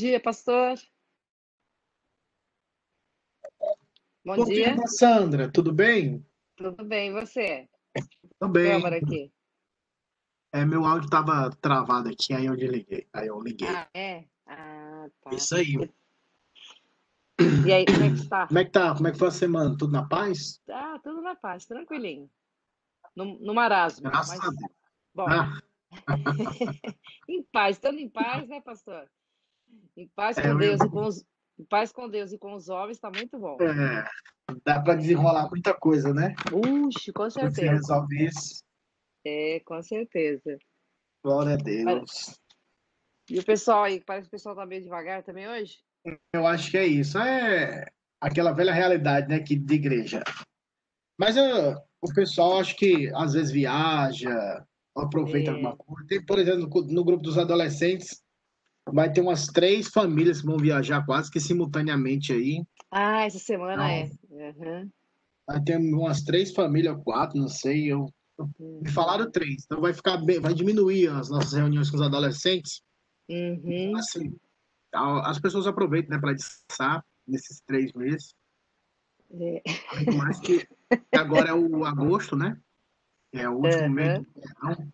dia, pastor. Bom, Bom dia. dia, Sandra. Tudo bem? Tudo bem, e você? Também. Câmara aqui. É, meu áudio estava travado aqui, aí eu desliguei. Aí eu liguei. Ah, é? Ah, tá. Isso aí. E aí, como é que está? Como é que tá? Como é que foi a semana? Tudo na paz? Tá, tudo na paz, tranquilinho. No, no marasmo. Graças mas, a Deus. bom, Ah, em paz, estando em paz, né, pastor? Em paz É, com eu- Deus e com os, em paz com Deus e com os homens, está muito bom. é, dá para desenrolar muita coisa, né? Puxa, com Quando você certeza. resolve isso, É, com certeza. glória a Deus. E o pessoal aí, parece que o pessoal tá meio devagar também hoje? Eu acho que é isso. É aquela velha realidade, né, que de igreja. Mas eu- o pessoal acho que às vezes viaja, aproveita É. alguma coisa. Tem, por exemplo, no, no grupo dos adolescentes, vai ter umas três famílias que vão viajar quase que simultaneamente aí. Ah, essa semana Não. é. Uhum. Vai ter umas três famílias, quatro, não sei. Eu, me falaram três. Então vai ficar bem, vai diminuir as nossas reuniões com os adolescentes. Uhum. Assim, as pessoas aproveitam, né, para descansar nesses três meses. É. Mais que agora é o agosto, né? É o último Aham. mês do verão.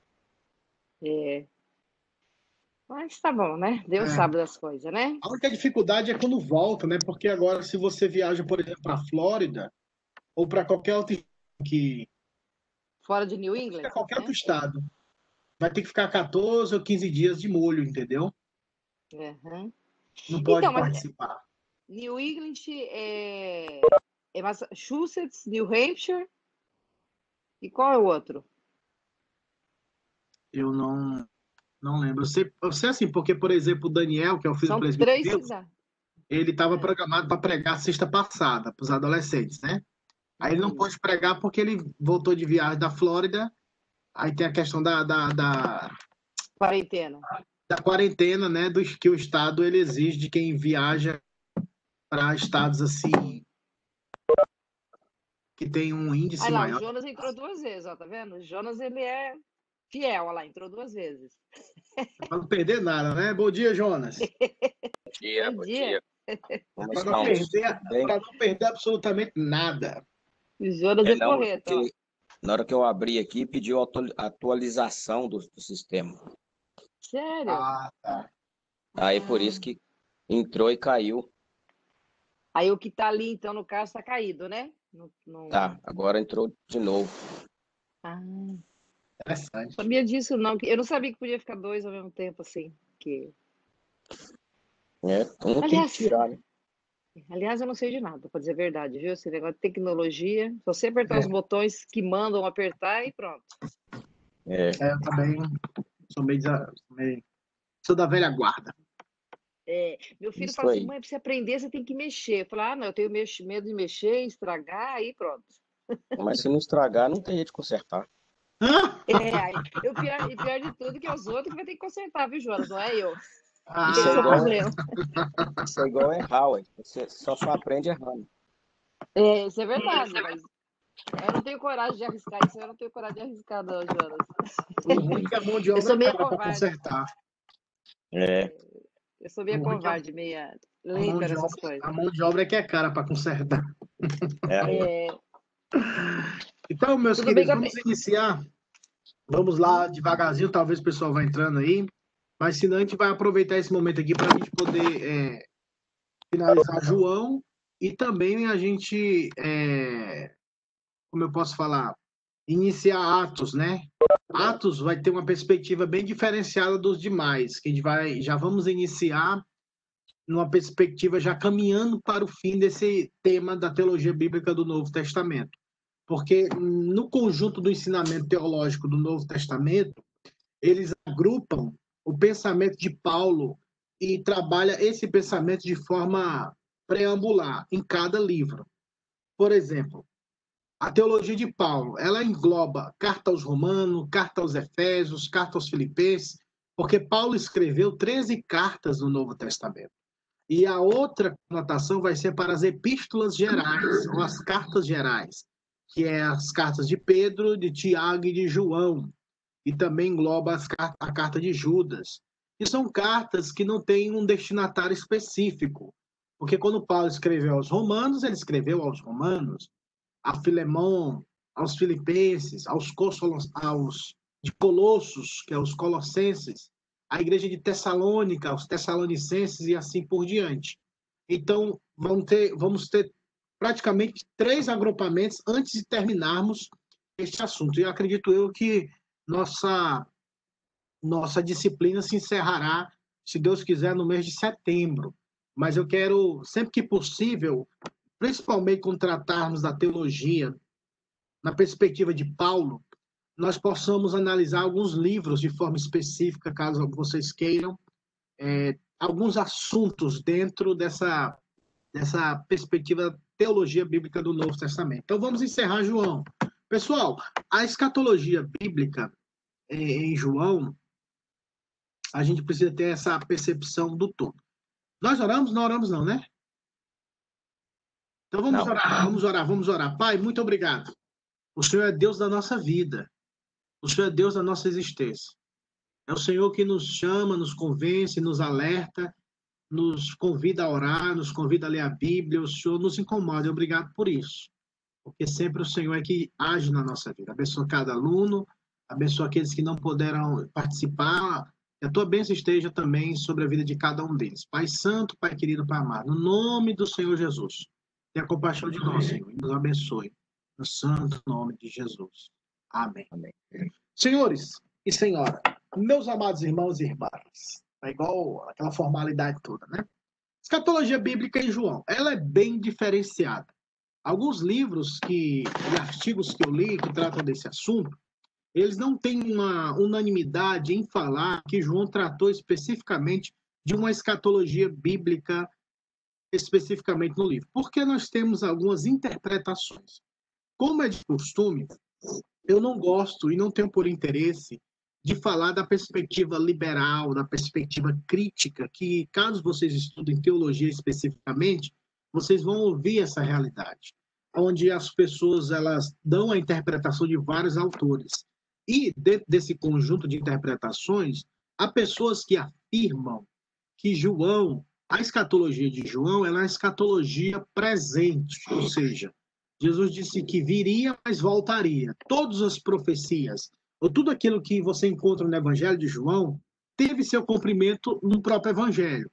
É. Mas tá bom, né? Deus É. sabe das coisas, né? A única dificuldade é quando volta, né? Porque agora, se você viaja, por exemplo, para a Flórida ou para qualquer outro que Fora de New England. para qualquer né? outro estado, vai ter que ficar 14 ou 15 dias de molho, entendeu? Uhum. Não pode Então, participar. New England é... é Massachusetts, New Hampshire. E qual é o outro? Eu não não lembro. Eu sei, eu sei assim, porque, por exemplo, o Daniel, que é o filho São do presbítero, ele estava É. programado para pregar sexta passada para os adolescentes, né? Aí ele não Uhum. pôde pregar porque ele voltou de viagem da Flórida. Aí tem a questão da, da, da, Quarentena. da quarentena, né? Dos que o Estado ele exige de quem viaja para estados assim que tem um índice Aí lá, maior. o Jonas entrou duas vezes, ó, tá vendo? O Jonas, ele é fiel, ó lá, entrou duas vezes. Para não perder nada, né? Bom dia, Jonas. Bom dia, Bom bom dia. dia. Para não, perder, não perder absolutamente nada. Jonas é, É, não, correto, porque na hora que eu abri aqui, pediu atu- atualização do, do sistema. Sério? Ah, tá. Aí por isso que entrou e caiu. Aí o que tá ali, então, no caso, tá caído, né? Não, não... Tá, agora entrou de novo. Ah, Interessante. sabia disso, não. Eu não sabia que podia ficar dois ao mesmo tempo, assim. Que... É, um tem Aliás, que tirar, né? Aliás, eu não sei de nada, pra dizer a verdade, viu? Esse negócio de tecnologia, só você apertar É. os botões que mandam apertar e pronto. É, É, eu também sou meio, meio- sou da velha guarda. É, meu filho Isso fala assim, aí. mãe, pra você aprender, você tem que mexer. Eu falo, ah, não, eu tenho medo de mexer, estragar, aí pronto. mas se não estragar, não tem jeito de consertar. É, aí, eu pior, e pior de tudo que é os outros que vai ter que consertar, viu, Jonas? Não é eu. Ah, Isso é é o igual-. Isso é igual errar, ué. Você só só aprende errando. É, isso é verdade, mas eu não tenho coragem de arriscar isso, eu não tenho coragem de arriscar, não, Jonas. o ruim é que a mão de Eu sou obra meio é para covarde. consertar. É, Eu sou meio covarde, meia lenta de nessas obra, coisas. a mão de obra é que é cara para consertar. é. É, Então, meus Tudo bem queridos, que eu vamos iniciar. Vamos lá, devagarzinho, talvez o pessoal vá entrando aí. Mas senão a gente vai aproveitar esse momento aqui para a gente poder é, finalizar João e também a gente, é, como eu posso falar, iniciar Atos, né? Atos vai ter uma perspectiva bem diferenciada dos demais, que a gente vai, já vamos iniciar numa perspectiva já caminhando para o fim desse tema da teologia bíblica do Novo Testamento. Porque no conjunto do ensinamento teológico do Novo Testamento, eles agrupam o pensamento de Paulo e trabalha esse pensamento de forma preambular em cada livro. Por exemplo, a teologia de Paulo, ela engloba carta aos Romanos, carta aos Efésios, carta aos Filipenses, porque Paulo escreveu 13 cartas no Novo Testamento. E a outra conotação vai ser para as epístolas gerais, ou as cartas gerais, que é as cartas de Pedro, de Tiago e de João. E também engloba as, a carta de Judas. E são cartas que não têm um destinatário específico. Porque quando Paulo escreveu aos romanos, ele escreveu aos romanos, a Filemão, aos filipenses, aos, aos de Colossos, que é os colossenses, a igreja de Tessalônica, os tessalonicenses e assim por diante. Então, vamos ter, vamos ter praticamente três agrupamentos antes de terminarmos este assunto. E acredito eu que nossa, nossa disciplina se encerrará, se Deus quiser, no mês de setembro. Mas eu quero, sempre que possível, principalmente quando tratarmos da teologia, na perspectiva de Paulo, nós possamos analisar alguns livros de forma específica, caso vocês queiram, é, alguns assuntos dentro dessa, dessa perspectiva teologia bíblica do Novo Testamento. Então vamos encerrar João. Pessoal, a escatologia bíblica é, em João, a gente precisa ter essa percepção do todo. Nós oramos? Não oramos não, né? Então vamos não. orar, vamos orar, vamos orar. Pai, muito obrigado. O Senhor é Deus da nossa vida. O Senhor é Deus da nossa existência. É o Senhor que nos chama, nos convence, nos alerta, nos convida a orar, nos convida a ler a Bíblia. O Senhor nos incomoda. Obrigado por isso. Porque sempre o Senhor é que age na nossa vida. Abençoa cada aluno, abençoa aqueles que não puderam participar. Que a tua bênção esteja também sobre a vida de cada um deles. Pai Santo, Pai querido, Pai amado, no nome do Senhor Jesus, tenha compaixão de nós, Senhor, e nos abençoe. No santo nome de Jesus. Amém. Amém. Senhores e senhora, meus amados irmãos e irmãs, é igual aquela formalidade toda, né? Escatologia bíblica em João, ela é bem diferenciada. Alguns livros que, e artigos que eu li que tratam desse assunto, eles não têm uma unanimidade em falar que João tratou especificamente de uma escatologia bíblica especificamente no livro, porque nós temos algumas interpretações. Como é de costume, eu não gosto e não tenho por interesse de falar da perspectiva liberal, da perspectiva crítica, que caso vocês estudem teologia especificamente, vocês vão ouvir essa realidade, onde as pessoas elas dão a interpretação de vários autores. E dentro desse conjunto de interpretações, há pessoas que afirmam que João, a escatologia de João, é uma escatologia presente, ou seja, Jesus disse que viria, mas voltaria. Todas as profecias, ou tudo aquilo que você encontra no Evangelho de João, teve seu cumprimento no próprio Evangelho.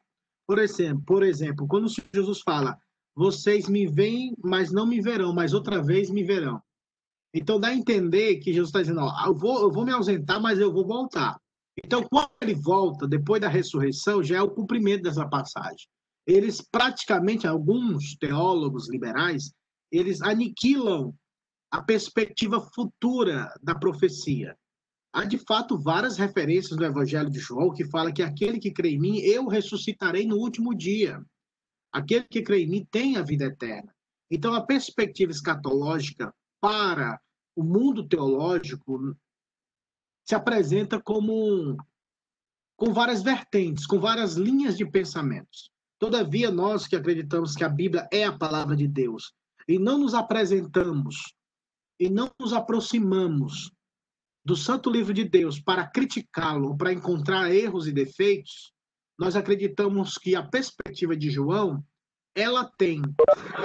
Por exemplo, por exemplo, quando Jesus fala, vocês me veem, mas não me verão, mas outra vez me verão. Então dá a entender que Jesus está dizendo, eu, vou, eu vou me ausentar, mas eu vou voltar. Então, quando ele volta, depois da ressurreição, já é o cumprimento dessa passagem. Eles praticamente, alguns teólogos liberais, eles aniquilam a perspectiva futura da profecia. Há de fato várias referências no Evangelho de João que fala que aquele que crê em mim, eu ressuscitarei no último dia. Aquele que crê em mim tem a vida eterna. Então a perspectiva escatológica para o mundo teológico se apresenta como com várias vertentes, com várias linhas de pensamentos. Todavia, nós que acreditamos que a Bíblia é a palavra de Deus, e não nos apresentamos e não nos aproximamos do Santo Livro de Deus para criticá-lo, para encontrar erros e defeitos, nós acreditamos que a perspectiva de João, ela tem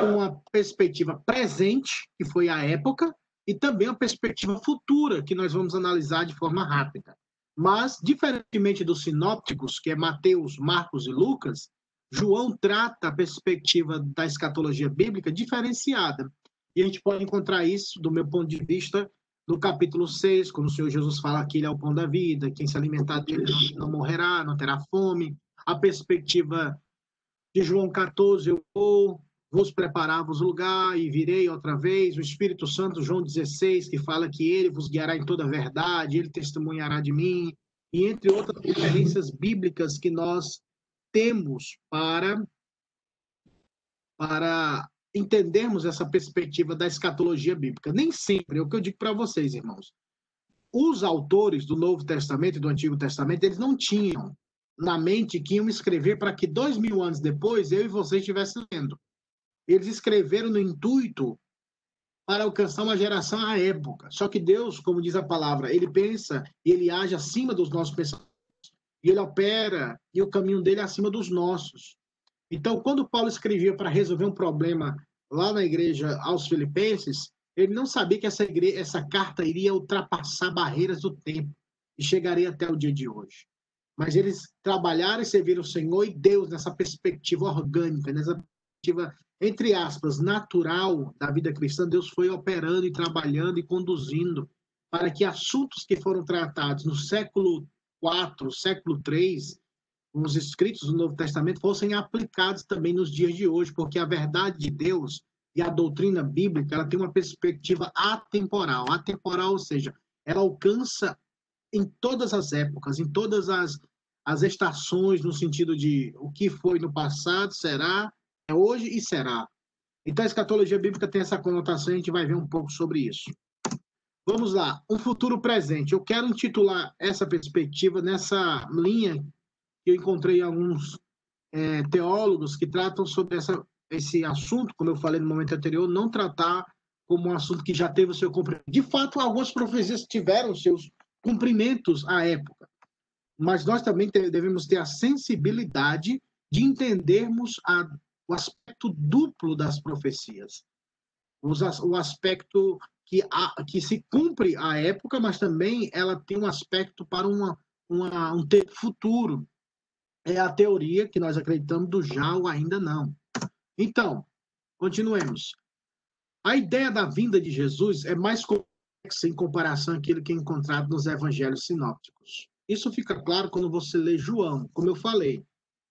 uma perspectiva presente, que foi a época, e também uma perspectiva futura, que nós vamos analisar de forma rápida. Mas, diferentemente dos sinópticos, que é Mateus, Marcos e Lucas, João trata a perspectiva da escatologia bíblica diferenciada. E a gente pode encontrar isso, do meu ponto de vista, no capítulo 6, quando o Senhor Jesus fala que ele é o pão da vida, quem se alimentar dele não, não morrerá, não terá fome. A perspectiva de João 14, eu vou vos preparar-vos lugar e virei outra vez. O Espírito Santo, João 16, que fala que ele vos guiará em toda a verdade, ele testemunhará de mim. E entre outras referências bíblicas que nós temos para, para entendermos essa perspectiva da escatologia bíblica. Nem sempre, é o que eu digo para vocês, irmãos. Os autores do Novo Testamento e do Antigo Testamento, eles não tinham na mente que iam escrever para que dois mil anos depois eu e vocês estivessem lendo. Eles escreveram no intuito para alcançar uma geração à época. Só que Deus, como diz a palavra, ele pensa e ele age acima dos nossos pensamentos. E ele opera e o caminho dele é acima dos nossos. Então, quando Paulo escrevia para resolver um problema lá na igreja aos Filipenses, ele não sabia que essa, igreja, essa carta iria ultrapassar barreiras do tempo e chegaria até o dia de hoje. Mas eles trabalharam e serviram o Senhor e Deus nessa perspectiva orgânica, nessa perspectiva, entre aspas, natural da vida cristã. Deus foi operando e trabalhando e conduzindo para que assuntos que foram tratados no século IV, século III, os escritos do Novo Testamento fossem aplicados também nos dias de hoje, porque a verdade de Deus e a doutrina bíblica ela tem uma perspectiva atemporal, atemporal, ou seja, ela alcança em todas as épocas, em todas as, as estações, no sentido de o que foi no passado, será, é hoje e será. Então a escatologia bíblica tem essa conotação, a gente vai ver um pouco sobre isso. Vamos lá, um futuro presente. Eu quero intitular essa perspectiva nessa linha eu encontrei alguns é, teólogos que tratam sobre essa, esse assunto, como eu falei no momento anterior, não tratar como um assunto que já teve o seu cumprimento. De fato, algumas profecias tiveram seus cumprimentos à época, mas nós também devemos ter a sensibilidade de entendermos a, o aspecto duplo das profecias. Os, o aspecto que, a, que se cumpre à época, mas também ela tem um aspecto para uma, uma, um tempo futuro. É a teoria que nós acreditamos do já ou ainda não. Então, continuemos. A ideia da vinda de Jesus é mais complexa em comparação àquilo que é encontrado nos evangelhos sinópticos. Isso fica claro quando você lê João. Como eu falei,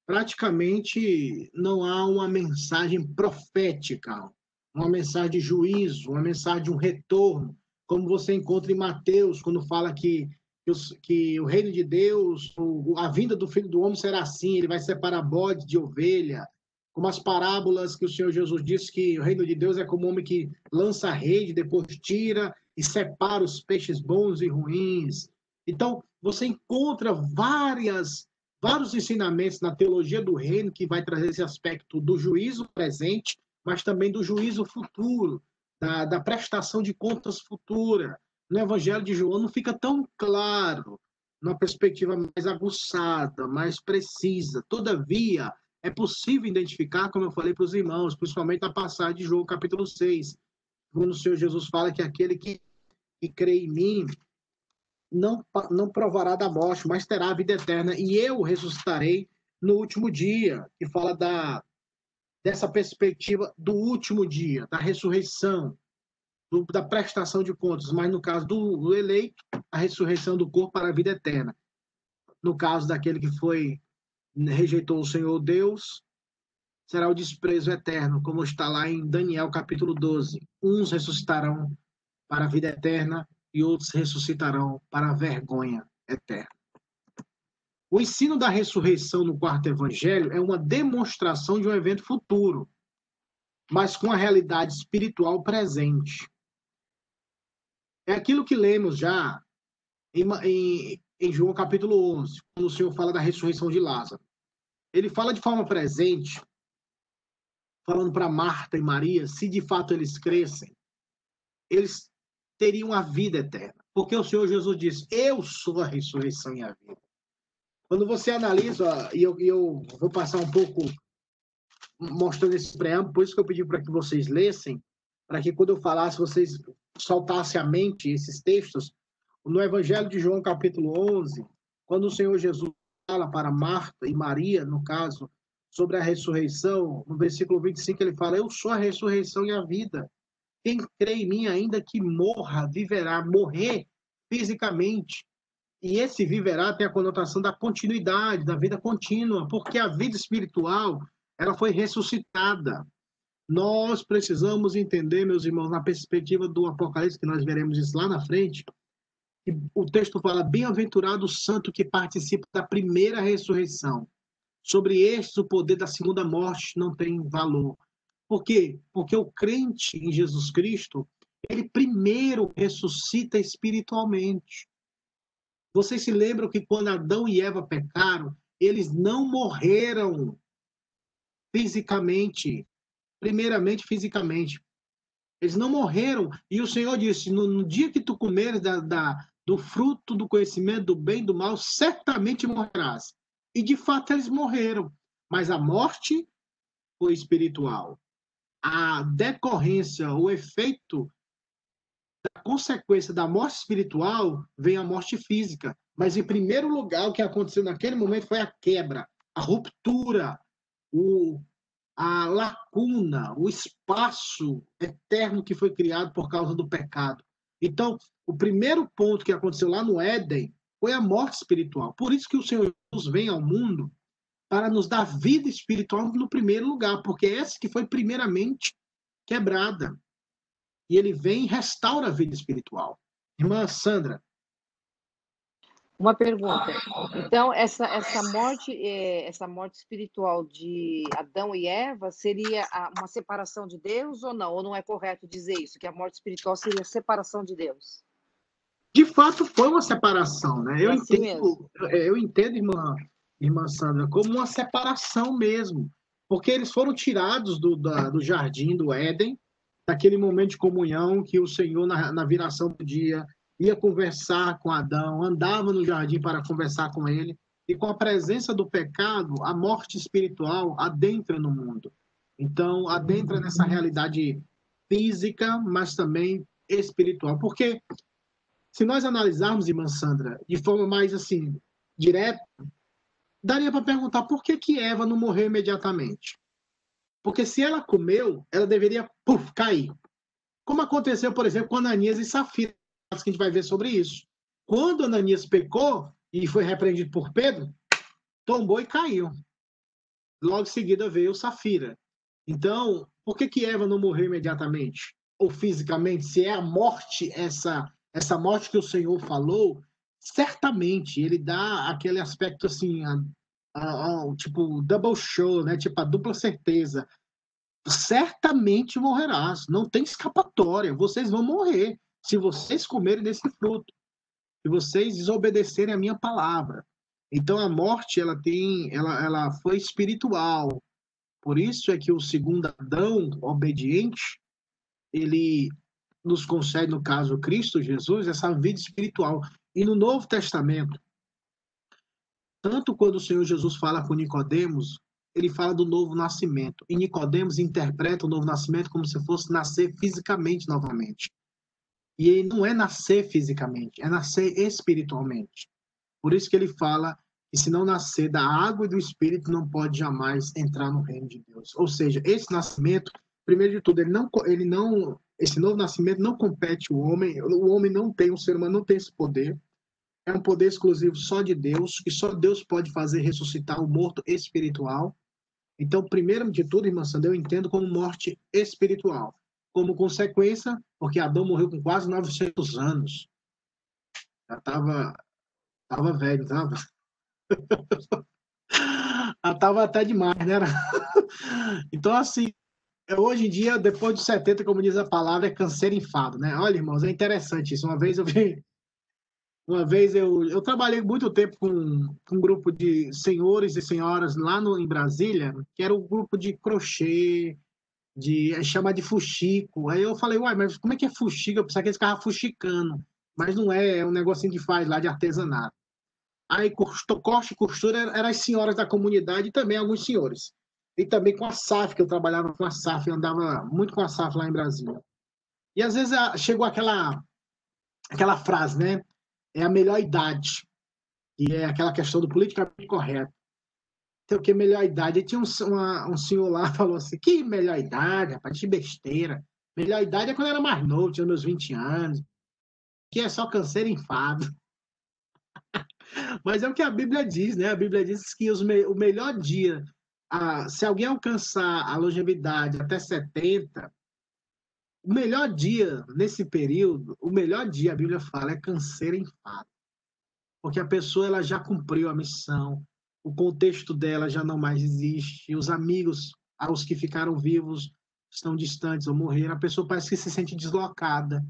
praticamente não há uma mensagem profética, uma mensagem de juízo, uma mensagem de um retorno, como você encontra em Mateus, quando fala que, que, os, que o reino de Deus, o, a vinda do Filho do Homem será assim, ele vai separar bode de ovelha, como as parábolas que o Senhor Jesus disse que o reino de Deus é como um homem que lança a rede, depois tira e separa os peixes bons e ruins. Então, você encontra várias vários ensinamentos na teologia do reino que vai trazer esse aspecto do juízo presente mas também do juízo futuro, da, da prestação de contas futura. No Evangelho de João não fica tão claro, numa perspectiva mais aguçada, mais precisa. Todavia, é possível identificar, como eu falei para os irmãos, principalmente a passagem de João capítulo 6, quando o Senhor Jesus fala que aquele que, que crê em mim não, não provará da morte, mas terá a vida eterna, e eu ressuscitarei no último dia, que fala da, dessa perspectiva do último dia, da ressurreição, do, da prestação de contas, mas no caso do, do, eleito, a ressurreição do corpo para a vida eterna. No caso daquele que foi rejeitou o Senhor Deus, será o desprezo eterno, como está lá em Daniel capítulo 12. Uns ressuscitarão para a vida eterna e outros ressuscitarão para a vergonha eterna. O ensino da ressurreição no quarto evangelho é uma demonstração de um evento futuro, mas com a realidade espiritual presente. É aquilo que lemos já em, em, em João capítulo 11, quando o Senhor fala da ressurreição de Lázaro. Ele fala de forma presente, falando para Marta e Maria, se de fato eles crescem, eles teriam a vida eterna. Porque o Senhor Jesus diz: Eu sou a ressurreição e a vida. Quando você analisa, e eu, eu vou passar um pouco mostrando esse preâmbulo, por isso que eu pedi para que vocês lessem, para que quando eu falasse, vocês soltassem a mente esses textos. No Evangelho de João, capítulo 11, quando o Senhor Jesus fala para Marta e Maria, no caso, sobre a ressurreição, no versículo 25, ele fala: Eu sou a ressurreição e a vida. Quem crê em mim, ainda que morra, viverá. Morrer fisicamente e esse viverá tem a conotação da continuidade, da vida contínua, porque a vida espiritual, ela foi ressuscitada. Nós precisamos entender, meus irmãos, na perspectiva do Apocalipse, que nós veremos isso lá na frente, que o texto fala: Bem-aventurado o santo que participa da primeira ressurreição. Sobre estes, o poder da segunda morte não tem valor. Por quê? Porque o crente em Jesus Cristo, ele primeiro ressuscita espiritualmente. Vocês se lembram que quando Adão e Eva pecaram, eles não morreram fisicamente, primeiramente fisicamente. Eles não morreram. E o Senhor disse: no, no dia que tu comeres da, da, do fruto do conhecimento do bem e do mal, certamente morrerás. E de fato eles morreram, mas a morte foi espiritual. A decorrência, o efeito da consequência da morte espiritual vem a morte física. Mas em primeiro lugar, o que aconteceu naquele momento foi a quebra, a ruptura, o, a lacuna, o espaço eterno que foi criado por causa do pecado. Então, o primeiro ponto que aconteceu lá no Éden foi a morte espiritual. Por isso que o Senhor Jesus vem ao mundo para nos dar vida espiritual no primeiro lugar, porque é essa que foi primeiramente quebrada. E ele vem e restaura a vida espiritual. Irmã Sandra. Uma pergunta. Então, essa, essa, morte, é, essa morte espiritual de Adão e Eva seria uma separação de Deus ou não? Ou não é correto dizer isso, que a morte espiritual seria a separação de Deus? de fato foi uma separação, né? Eu, assim entendo, é, eu entendo, irmã, irmã Sandra, como uma separação mesmo, porque eles foram tirados do, da, do jardim do Éden, daquele momento de comunhão que o Senhor, na, na viração do dia, ia conversar com Adão, andava no jardim para conversar com ele, e com a presença do pecado, a morte espiritual adentra no mundo. Então, adentra nessa realidade física, mas também espiritual. Porque se nós analisarmos, irmã Sandra, de forma mais assim, direta, daria para perguntar por que, que Eva não morreu imediatamente. Porque se ela comeu, ela deveria puff, cair. Como aconteceu, por exemplo, com Ananias e Safira, que a gente vai ver sobre isso. Quando Ananias pecou e foi repreendido por Pedro, tombou e caiu. Logo em seguida veio Safira. Então, por que, que Eva não morreu imediatamente? Ou fisicamente? Se é a morte essa essa morte que o Senhor falou, certamente ele dá aquele aspecto assim, a, a, a, tipo double show, né? Tipo a dupla certeza. Certamente morrerás, não tem escapatória, vocês vão morrer se vocês comerem desse fruto, se vocês desobedecerem a minha palavra. Então a morte ela tem, ela, ela foi espiritual. Por isso é que o segundo Adão obediente, ele nos concede, no caso Cristo Jesus, essa vida espiritual. E no Novo Testamento, tanto quando o Senhor Jesus fala com Nicodemos, ele fala do novo nascimento. E Nicodemos interpreta o novo nascimento como se fosse nascer fisicamente novamente. E ele não é nascer fisicamente, é nascer espiritualmente. Por isso que ele fala que se não nascer da água e do espírito, não pode jamais entrar no reino de Deus. Ou seja, esse nascimento, primeiro de tudo, ele não, ele não esse novo nascimento não compete o homem, o homem não tem, o ser humano não tem esse poder. É um poder exclusivo só de Deus, que só Deus pode fazer ressuscitar o morto espiritual. Então, primeiro de tudo, irmã Sandra, eu entendo como morte espiritual. Como consequência, porque Adão morreu com quase 900 anos. Já estava tava velho, estava? Estava até demais, né? Então, assim, hoje em dia, depois dos 70, como diz a palavra, é câncer enfado, né? Olha, irmãos, é interessante isso. Uma vez eu vi. Uma vez eu, eu trabalhei muito tempo com, com um grupo de senhores e senhoras lá no, em Brasília, que era um grupo de crochê, de chama de fuxico. Aí eu falei, uai, mas como é que é fuxico? Eu pensava que eles ficavam fuxicando. Mas não é, é um negocinho que faz lá de artesanato. Aí corte e costura eram as senhoras da comunidade e também alguns senhores e também com a SAF, que eu trabalhava com a SAF, eu andava muito com a SAF lá em Brasília. E às vezes chegou aquela, aquela frase, né? É a melhor idade. E é aquela questão do politicamente correto. Então, o que melhor idade? E tinha um, uma, um senhor lá falou assim: que melhor idade, rapaz, de besteira. Melhor idade é quando eu era mais novo, tinha meus 20 anos. Que é só câncer e enfado. Mas é o que a Bíblia diz, né? A Bíblia diz que os me, o melhor dia a, se alguém alcançar a longevidade até 70, o melhor dia nesse período, o melhor dia, a Bíblia fala, é câncer em fato. Porque a pessoa ela já cumpriu a missão, o contexto dela já não mais existe, os amigos, os que ficaram vivos, estão distantes ou morreram, a pessoa parece que se sente deslocada.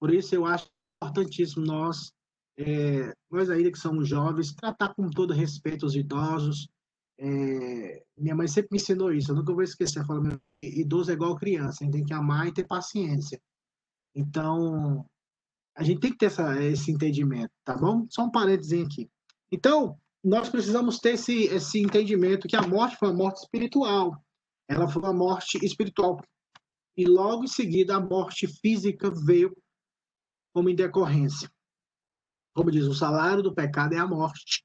Por isso eu acho importantíssimo nós, é, nós ainda que somos jovens, tratar com todo respeito os idosos, é, minha mãe sempre me ensinou isso, eu nunca vou esquecer. Ela falou: idoso é igual criança, tem que amar e ter paciência. Então, A gente tem que ter essa, esse entendimento, tá bom? Só um parênteses aqui. Então, nós precisamos ter esse, esse entendimento que a morte foi uma morte espiritual. Ela foi uma morte espiritual. E logo em seguida a morte física veio como em decorrência. Como diz, o salário do pecado é a morte.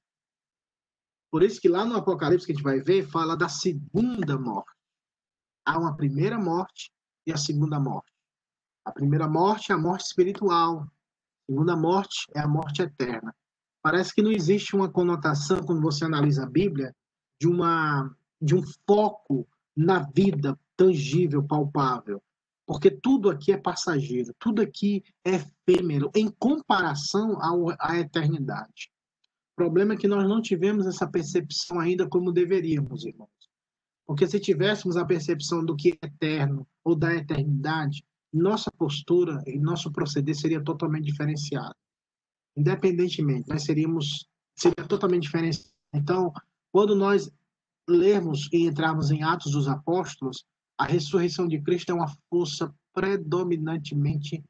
Por isso que lá no Apocalipse que a gente vai ver, fala da segunda morte. Há uma primeira morte e a segunda morte. A primeira morte é a morte espiritual. A segunda morte é a morte eterna. Parece que não existe uma conotação, quando você analisa a Bíblia, de, uma, de um foco na vida tangível, palpável. Porque tudo aqui é passageiro, tudo aqui é efêmero em comparação ao, à eternidade. O problema é que nós não tivemos essa percepção ainda como deveríamos, irmãos. Porque se tivéssemos a percepção do que é eterno ou da eternidade, nossa postura e nosso proceder seria totalmente diferenciado. Independentemente, nós seríamos seria totalmente diferente. Então, quando nós lermos e entrarmos em Atos dos Apóstolos, a ressurreição de Cristo é uma força predominantemente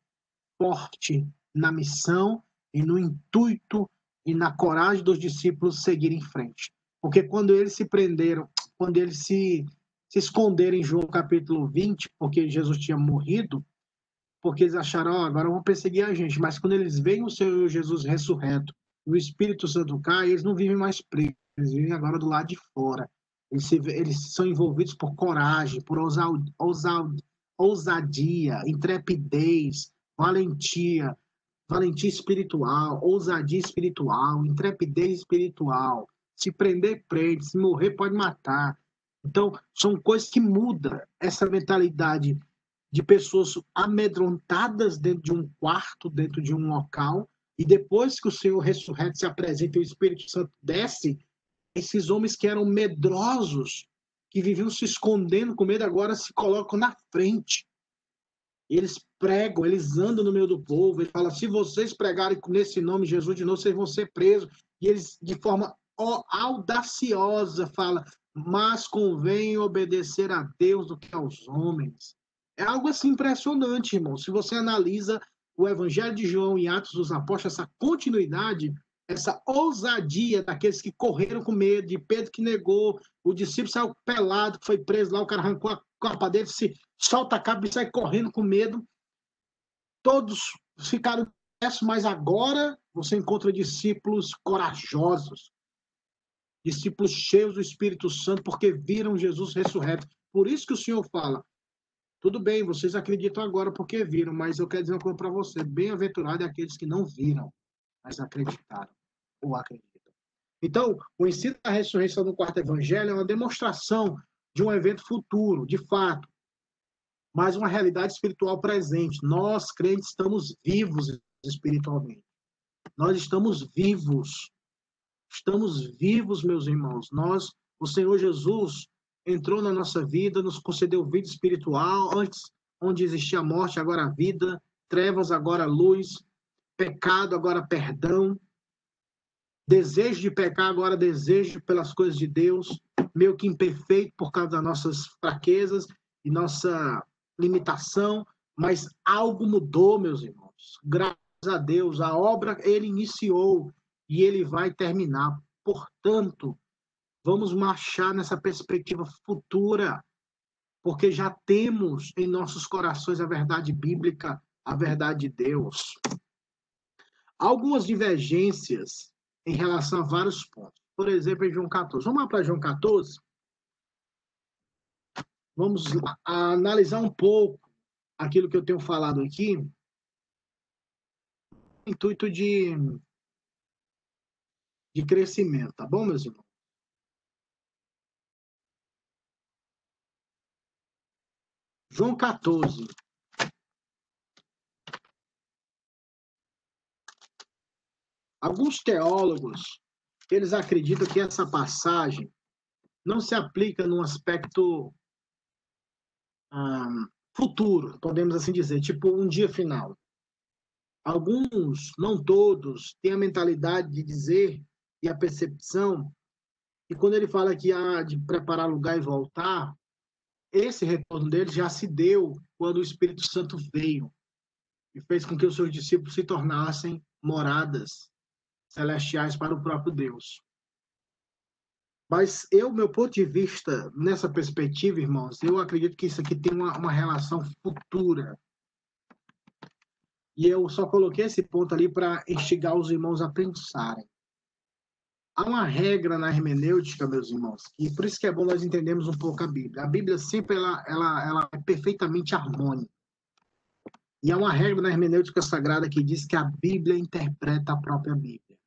forte na missão e no intuito e na coragem dos discípulos seguir em frente. Porque quando eles se prenderam, quando eles se, se esconderam em João capítulo 20, porque Jesus tinha morrido, porque eles acharam, oh, agora vão perseguir a gente. Mas quando eles veem o Senhor Jesus ressurreto, o Espírito Santo cai, eles não vivem mais presos, eles vivem agora do lado de fora. Eles, se, eles são envolvidos por coragem, por ousadia, intrepidez, valentia, valentia espiritual, ousadia espiritual, intrepidez espiritual. Se prender, prende. Se morrer, pode matar. Então, são coisas que mudam essa mentalidade de pessoas amedrontadas dentro de um quarto, dentro de um local, e depois que o Senhor ressurreto se apresenta e o Espírito Santo desce, esses homens que eram medrosos, que viviam se escondendo com medo, agora se colocam na frente. Eles pregam, eles andam no meio do povo, ele fala: se vocês pregarem nesse nome Jesus de novo, vocês vão ser presos. E eles, de forma audaciosa, fala: mas convém obedecer a Deus do que aos homens. É algo assim impressionante, irmão. Se você analisa o Evangelho de João e Atos dos Apóstolos, essa continuidade, essa ousadia daqueles que correram com medo, de Pedro que negou, o discípulo saiu pelado, que foi preso lá, o cara arrancou a capa dele, se solta a capa e sai correndo com medo. Todos ficaram mas agora você encontra discípulos corajosos, discípulos cheios do Espírito Santo, porque viram Jesus ressurreto. Por isso que o Senhor fala: tudo bem, vocês acreditam agora porque viram, mas eu quero dizer uma coisa para você: bem-aventurado é aqueles que não viram, mas acreditaram ou acreditam. Então, o ensino da ressurreição do quarto evangelho é uma demonstração de um evento futuro, de fato, mas uma realidade espiritual presente. Nós, crentes, estamos vivos espiritualmente. Nós estamos vivos. Estamos vivos, meus irmãos. Nós, o Senhor Jesus entrou na nossa vida, nos concedeu vida espiritual, antes onde existia morte, agora vida, trevas, agora luz, pecado, agora perdão, desejo de pecar, agora desejo pelas coisas de Deus, meio que imperfeito por causa das nossas fraquezas e nossa limitação, mas algo mudou, meus irmãos. Graças a Deus, a obra ele iniciou e ele vai terminar. Portanto, vamos marchar nessa perspectiva futura, porque já temos em nossos corações a verdade bíblica, a verdade de Deus algumas divergências em relação a vários pontos. Por exemplo, em João 14. Vamos lá para João 14? Vamos analisar um pouco aquilo que eu tenho falado aqui, intuito de, de crescimento, tá bom, meus irmãos? João 14. Alguns teólogos, eles acreditam que essa passagem não se aplica num aspecto futuro, podemos assim dizer, tipo um dia final. Alguns, não todos, têm a mentalidade de dizer e a percepção e quando ele fala que há de preparar lugar e voltar, esse retorno dele já se deu quando o Espírito Santo veio. e fez com que os seus discípulos se tornassem moradas celestiais para o próprio Deus. Mas eu, meu ponto de vista, nessa perspectiva, irmãos, eu acredito que isso aqui tem uma, uma relação futura. E eu só coloquei esse ponto ali para instigar os irmãos a pensarem. Há uma regra na hermenêutica, meus irmãos, e por isso que é bom nós entendermos um pouco a Bíblia. A Bíblia sempre ela, ela, ela é perfeitamente harmônica. E há uma regra na hermenêutica sagrada que diz que a Bíblia interpreta a própria Bíblia.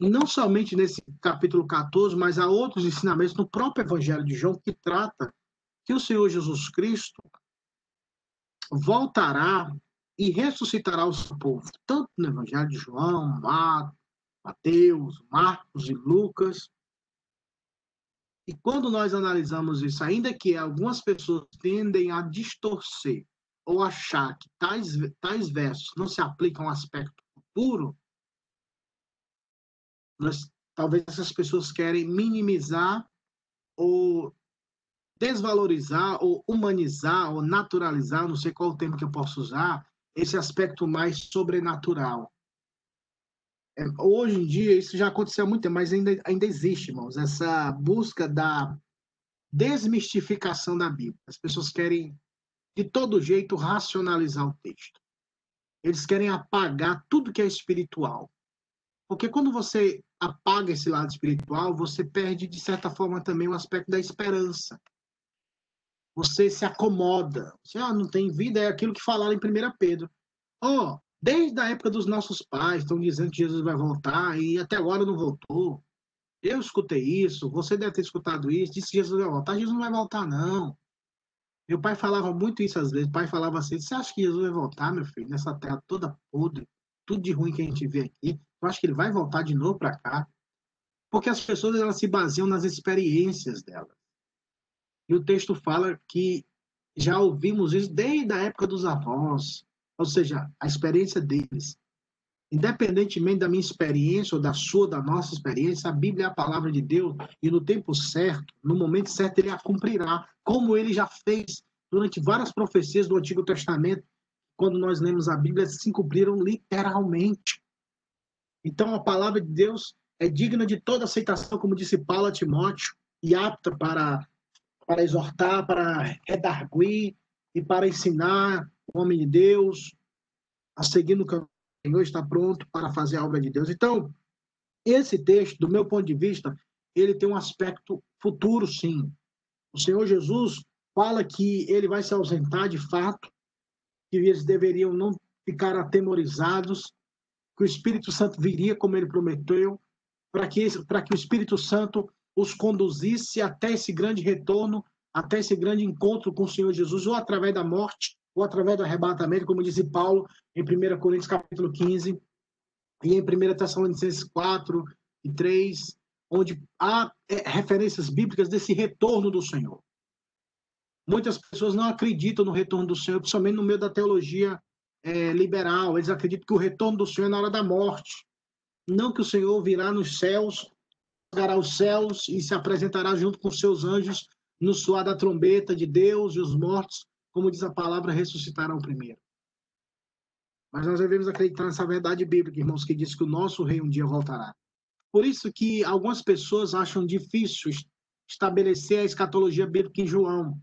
E não somente nesse capítulo 14, mas há outros ensinamentos no próprio Evangelho de João que trata que o Senhor Jesus Cristo voltará e ressuscitará o seu povo, tanto no Evangelho de João, Mateus, Marcos e Lucas. E quando nós analisamos isso, ainda que algumas pessoas tendem a distorcer ou achar que tais, tais versos não se aplicam ao aspecto futuro, nós, talvez essas pessoas querem minimizar ou desvalorizar ou humanizar ou naturalizar, não sei qual o termo que eu posso usar, esse aspecto mais sobrenatural. É, hoje em dia, isso já aconteceu há muito tempo, mas ainda, ainda existe, irmãos, essa busca da desmistificação da Bíblia. As pessoas querem de todo jeito racionalizar o texto. Eles querem apagar tudo que é espiritual. Porque quando você apaga esse lado espiritual, você perde, de certa forma, também o aspecto da esperança. Você se acomoda. Você ah, não tem vida, é aquilo que falaram em 1 Pedro. Oh, desde a época dos nossos pais, estão dizendo que Jesus vai voltar e até agora não voltou. Eu escutei isso, você deve ter escutado isso, disse que Jesus vai voltar. Jesus não vai voltar, não. Meu pai falava muito isso às vezes. O pai falava assim: Você acha que Jesus vai voltar, meu filho, nessa terra toda podre, tudo de ruim que a gente vê aqui? Eu acho que ele vai voltar de novo para cá? Porque as pessoas elas se baseiam nas experiências delas. E o texto fala que já ouvimos isso desde a época dos avós, ou seja, a experiência deles. Independentemente da minha experiência ou da sua, da nossa experiência, a Bíblia é a palavra de Deus e no tempo certo, no momento certo, ele a cumprirá, como ele já fez durante várias profecias do Antigo Testamento, quando nós lemos a Bíblia, se cumpriram literalmente. Então a palavra de Deus é digna de toda aceitação, como disse Paulo a Timóteo, e apta para, para exortar, para redarguir e para ensinar homem de Deus a seguir no caminho Senhor está pronto para fazer a obra de Deus. Então, esse texto, do meu ponto de vista, ele tem um aspecto futuro, sim. O Senhor Jesus fala que ele vai se ausentar de fato, que eles deveriam não ficar atemorizados, que o Espírito Santo viria como ele prometeu, para que, para que o Espírito Santo os conduzisse até esse grande retorno, até esse grande encontro com o Senhor Jesus, ou através da morte, ou através do arrebatamento, como disse Paulo em 1 Coríntios capítulo 15 e em 1 Tessalonicenses 4 e 3, onde há é, referências bíblicas desse retorno do Senhor. Muitas pessoas não acreditam no retorno do Senhor, principalmente no meio da teologia é, liberal. Eles acreditam que o retorno do Senhor é na hora da morte. Não que o Senhor virá nos céus, chegará aos céus e se apresentará junto com seus anjos no soar da trombeta de Deus e os mortos como diz a palavra, ressuscitarão primeiro. Mas nós devemos acreditar nessa verdade bíblica, irmãos, que diz que o nosso rei um dia voltará. Por isso que algumas pessoas acham difícil estabelecer a escatologia bíblica em João,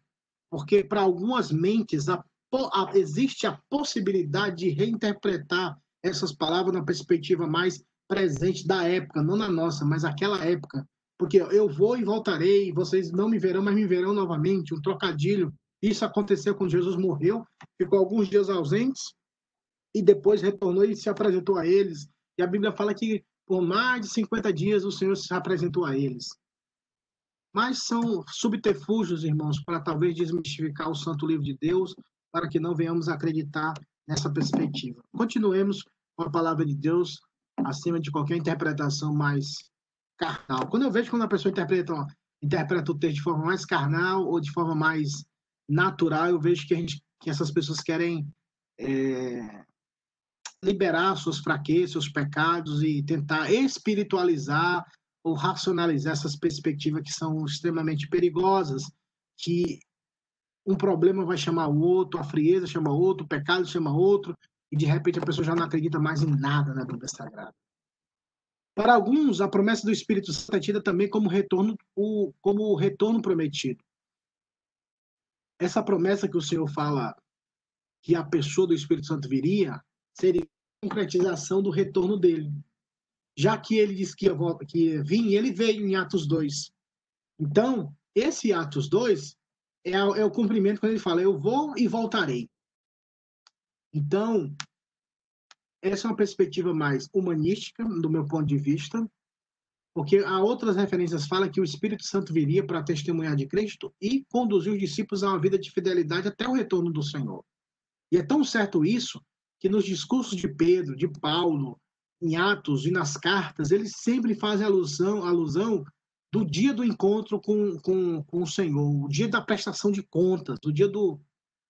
porque para algumas mentes a, a, existe a possibilidade de reinterpretar essas palavras na perspectiva mais presente da época, não na nossa, mas aquela época. Porque eu vou e voltarei, vocês não me verão, mas me verão novamente, um trocadilho isso aconteceu quando Jesus morreu, ficou alguns dias ausentes e depois retornou e se apresentou a eles. E a Bíblia fala que por mais de 50 dias o Senhor se apresentou a eles. Mas são subterfúgios, irmãos, para talvez desmistificar o santo livro de Deus, para que não venhamos acreditar nessa perspectiva. Continuemos com a palavra de Deus acima de qualquer interpretação mais carnal. Quando eu vejo quando a pessoa interpreta, interpreta o texto de forma mais carnal ou de forma mais natural, eu vejo que, a gente, que essas pessoas querem é, liberar suas fraquezas, seus pecados e tentar espiritualizar ou racionalizar essas perspectivas que são extremamente perigosas, que um problema vai chamar o outro, a frieza chama outro, o pecado chama outro, e de repente a pessoa já não acredita mais em nada na Bíblia Sagrada. Para alguns, a promessa do Espírito Santo é tida também como retorno, o, como o retorno prometido. Essa promessa que o Senhor fala que a pessoa do Espírito Santo viria seria a concretização do retorno dele. Já que ele disse que ia, que ia vir, ele veio em Atos 2. Então, esse Atos 2 é, é o cumprimento quando ele fala: Eu vou e voltarei. Então, essa é uma perspectiva mais humanística, do meu ponto de vista, porque há outras referências falam que o Espírito Santo viria para testemunhar de Cristo e conduzir os discípulos a uma vida de fidelidade até o retorno do Senhor. E é tão certo isso que nos discursos de Pedro, de Paulo, em Atos e nas cartas, eles sempre fazem alusão, alusão do dia do encontro com, com, com o Senhor, o dia da prestação de contas, o dia do,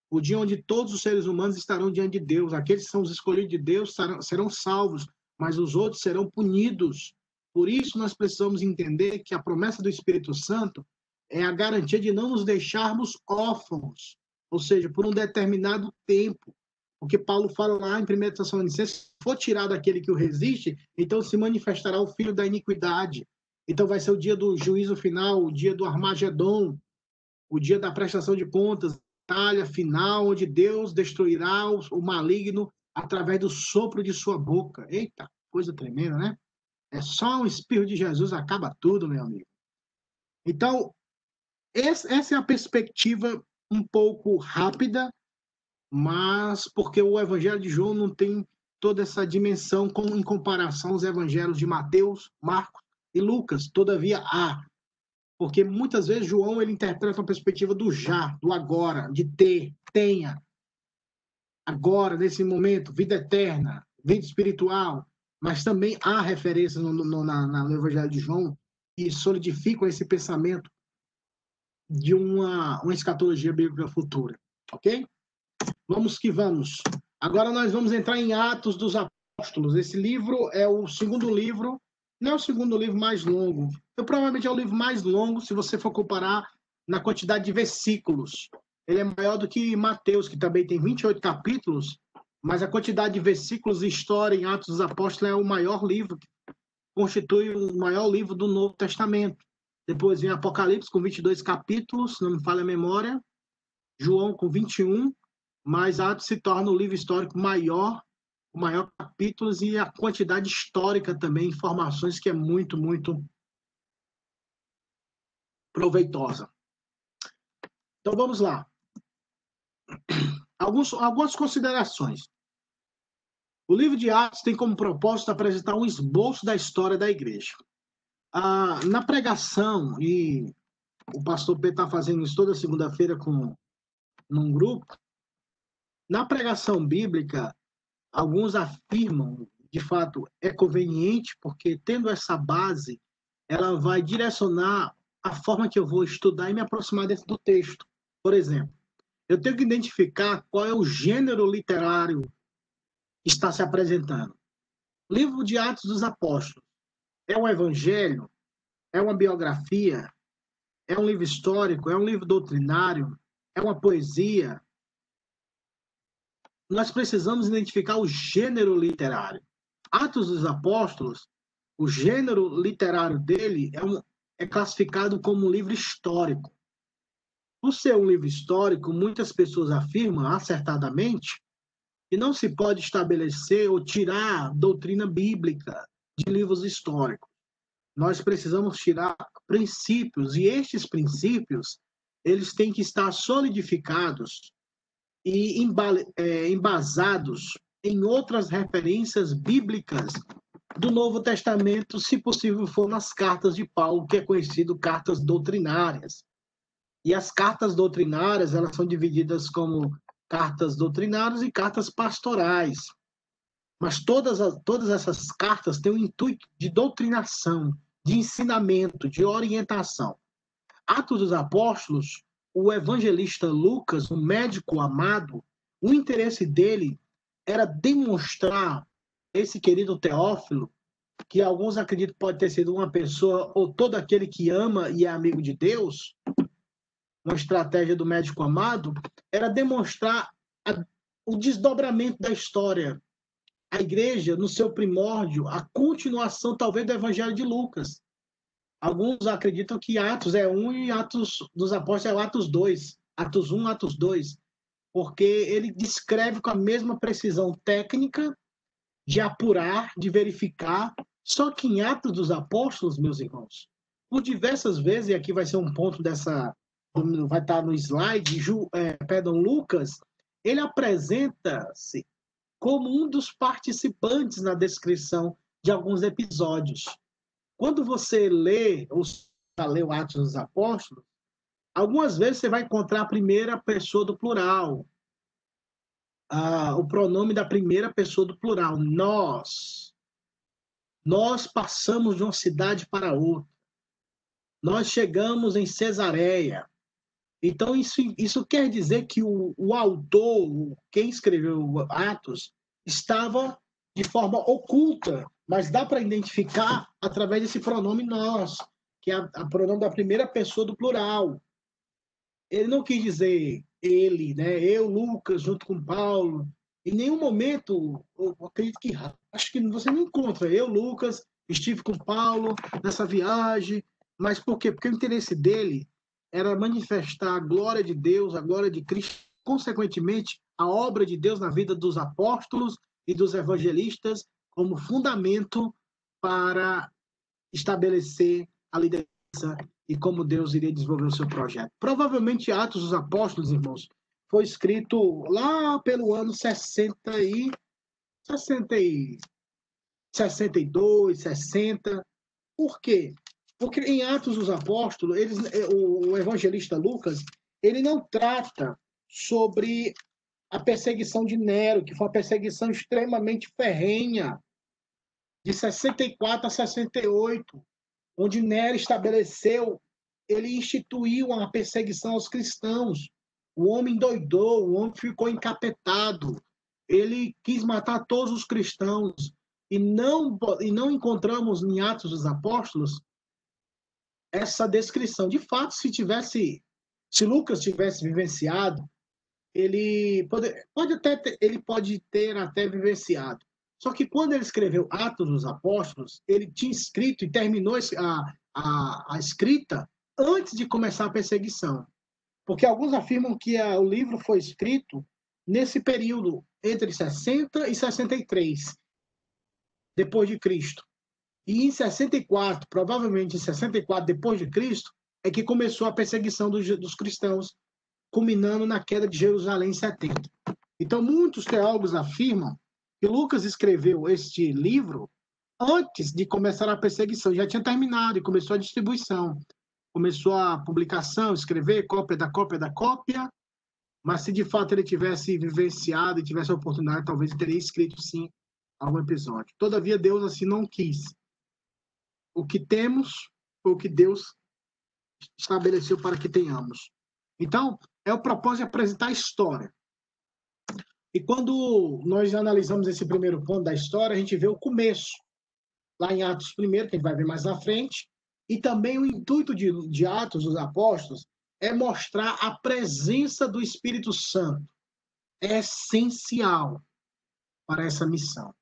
o dia onde todos os seres humanos estarão diante de Deus. Aqueles que são os escolhidos de Deus serão, serão salvos, mas os outros serão punidos. Por isso, nós precisamos entender que a promessa do Espírito Santo é a garantia de não nos deixarmos órfãos, ou seja, por um determinado tempo. Porque Paulo fala lá em 1 Tessalonicenses, se for tirado aquele que o resiste, então se manifestará o filho da iniquidade. Então vai ser o dia do juízo final, o dia do Armagedon, o dia da prestação de contas, batalha final onde Deus destruirá o maligno através do sopro de sua boca. Eita, coisa tremenda, né? É só um espirro de Jesus acaba tudo, meu amigo. Então, essa é a perspectiva um pouco rápida, mas porque o Evangelho de João não tem toda essa dimensão com, em comparação aos evangelhos de Mateus, Marcos e Lucas. Todavia, há porque muitas vezes João ele interpreta uma perspectiva do já, do agora, de ter, tenha. Agora, nesse momento, vida eterna, vida espiritual. Mas também há referências no, no, na, no Evangelho de João que solidificam esse pensamento de uma, uma escatologia bíblica futura. Ok? Vamos que vamos. Agora nós vamos entrar em Atos dos Apóstolos. Esse livro é o segundo livro não é o segundo livro mais longo. Eu, provavelmente é o livro mais longo, se você for comparar na quantidade de versículos. Ele é maior do que Mateus, que também tem 28 capítulos, mas a quantidade de versículos e história em Atos dos Apóstolos é o maior livro, constitui o maior livro do Novo Testamento. Depois vem Apocalipse com 22 capítulos, não me falha a memória, João com 21, mas Atos se torna o livro histórico maior o maior capítulos e a quantidade histórica também, informações que é muito, muito proveitosa. Então vamos lá. Alguns, algumas considerações. O livro de Atos tem como propósito apresentar um esboço da história da igreja. Ah, na pregação, e o pastor P está fazendo isso toda segunda-feira com num grupo, na pregação bíblica, Alguns afirmam, de fato, é conveniente, porque tendo essa base, ela vai direcionar a forma que eu vou estudar e me aproximar dentro do texto. Por exemplo, eu tenho que identificar qual é o gênero literário que está se apresentando. Livro de Atos dos Apóstolos é um evangelho? É uma biografia? É um livro histórico? É um livro doutrinário? É uma poesia? nós precisamos identificar o gênero literário. Atos dos Apóstolos, o gênero literário dele é, um, é classificado como um livro histórico. Por ser um livro histórico, muitas pessoas afirmam, acertadamente, que não se pode estabelecer ou tirar doutrina bíblica de livros históricos. Nós precisamos tirar princípios, e estes princípios, eles têm que estar solidificados e é, embasados em outras referências bíblicas do Novo Testamento, se possível for nas cartas de Paulo, que é conhecido cartas doutrinárias. E as cartas doutrinárias, elas são divididas como cartas doutrinárias e cartas pastorais. Mas todas, todas essas cartas têm o intuito de doutrinação, de ensinamento, de orientação. Atos dos Apóstolos o evangelista Lucas, um médico amado, o interesse dele era demonstrar esse querido Teófilo, que alguns acreditam pode ter sido uma pessoa ou todo aquele que ama e é amigo de Deus, uma estratégia do médico amado, era demonstrar a, o desdobramento da história. A igreja, no seu primórdio, a continuação, talvez, do Evangelho de Lucas. Alguns acreditam que Atos é um e Atos dos Apóstolos é Atos 2. Atos 1, Atos 2. Porque ele descreve com a mesma precisão técnica de apurar, de verificar. Só que em Atos dos Apóstolos, meus irmãos, por diversas vezes, e aqui vai ser um ponto dessa, vai estar no slide, Ju, é, perdão, Lucas, ele apresenta-se como um dos participantes na descrição de alguns episódios. Quando você lê, ou lê Atos dos Apóstolos, algumas vezes você vai encontrar a primeira pessoa do plural, ah, o pronome da primeira pessoa do plural, nós. Nós passamos de uma cidade para outra. Nós chegamos em Cesareia. Então, isso, isso quer dizer que o, o autor, quem escreveu Atos, estava de forma oculta, mas dá para identificar através desse pronome nós, que é o pronome da primeira pessoa do plural. Ele não quis dizer ele, né? Eu, Lucas, junto com Paulo. Em nenhum momento, eu acredito que acho que você não encontra eu, Lucas, estive com Paulo nessa viagem. Mas por quê? Porque o interesse dele era manifestar a glória de Deus, a glória de Cristo, consequentemente, a obra de Deus na vida dos apóstolos e dos evangelistas como fundamento para estabelecer a liderança e como Deus iria desenvolver o seu projeto. Provavelmente Atos dos Apóstolos, irmãos, foi escrito lá pelo ano 60 e 60 e 62, 60. Por quê? Porque em Atos dos Apóstolos, eles, o evangelista Lucas, ele não trata sobre a perseguição de Nero, que foi uma perseguição extremamente ferrenha, de 64 a 68 onde Nero estabeleceu, ele instituiu uma perseguição aos cristãos. O homem doidou, o homem ficou encapetado. Ele quis matar todos os cristãos. E não, e não encontramos em Atos dos Apóstolos essa descrição. De fato, se tivesse, se Lucas tivesse vivenciado, ele pode, pode até ter, ele pode ter até vivenciado. Só que quando ele escreveu Atos dos Apóstolos, ele tinha escrito e terminou a, a, a escrita antes de começar a perseguição. Porque alguns afirmam que a, o livro foi escrito nesse período entre 60 e 63 depois de Cristo. E em 64, provavelmente em 64 depois de Cristo, é que começou a perseguição dos, dos cristãos, culminando na queda de Jerusalém em 70. Então, muitos teólogos afirmam que Lucas escreveu este livro antes de começar a perseguição. Já tinha terminado e começou a distribuição. Começou a publicação, escrever cópia da cópia da cópia. Mas se de fato ele tivesse vivenciado e tivesse a oportunidade, talvez teria escrito sim algum episódio. Todavia, Deus assim não quis. O que temos foi o que Deus estabeleceu para que tenhamos. Então, é o propósito de apresentar a história. E quando nós analisamos esse primeiro ponto da história, a gente vê o começo, lá em Atos 1, que a gente vai ver mais na frente, e também o intuito de, de Atos dos Apóstolos é mostrar a presença do Espírito Santo. É essencial para essa missão.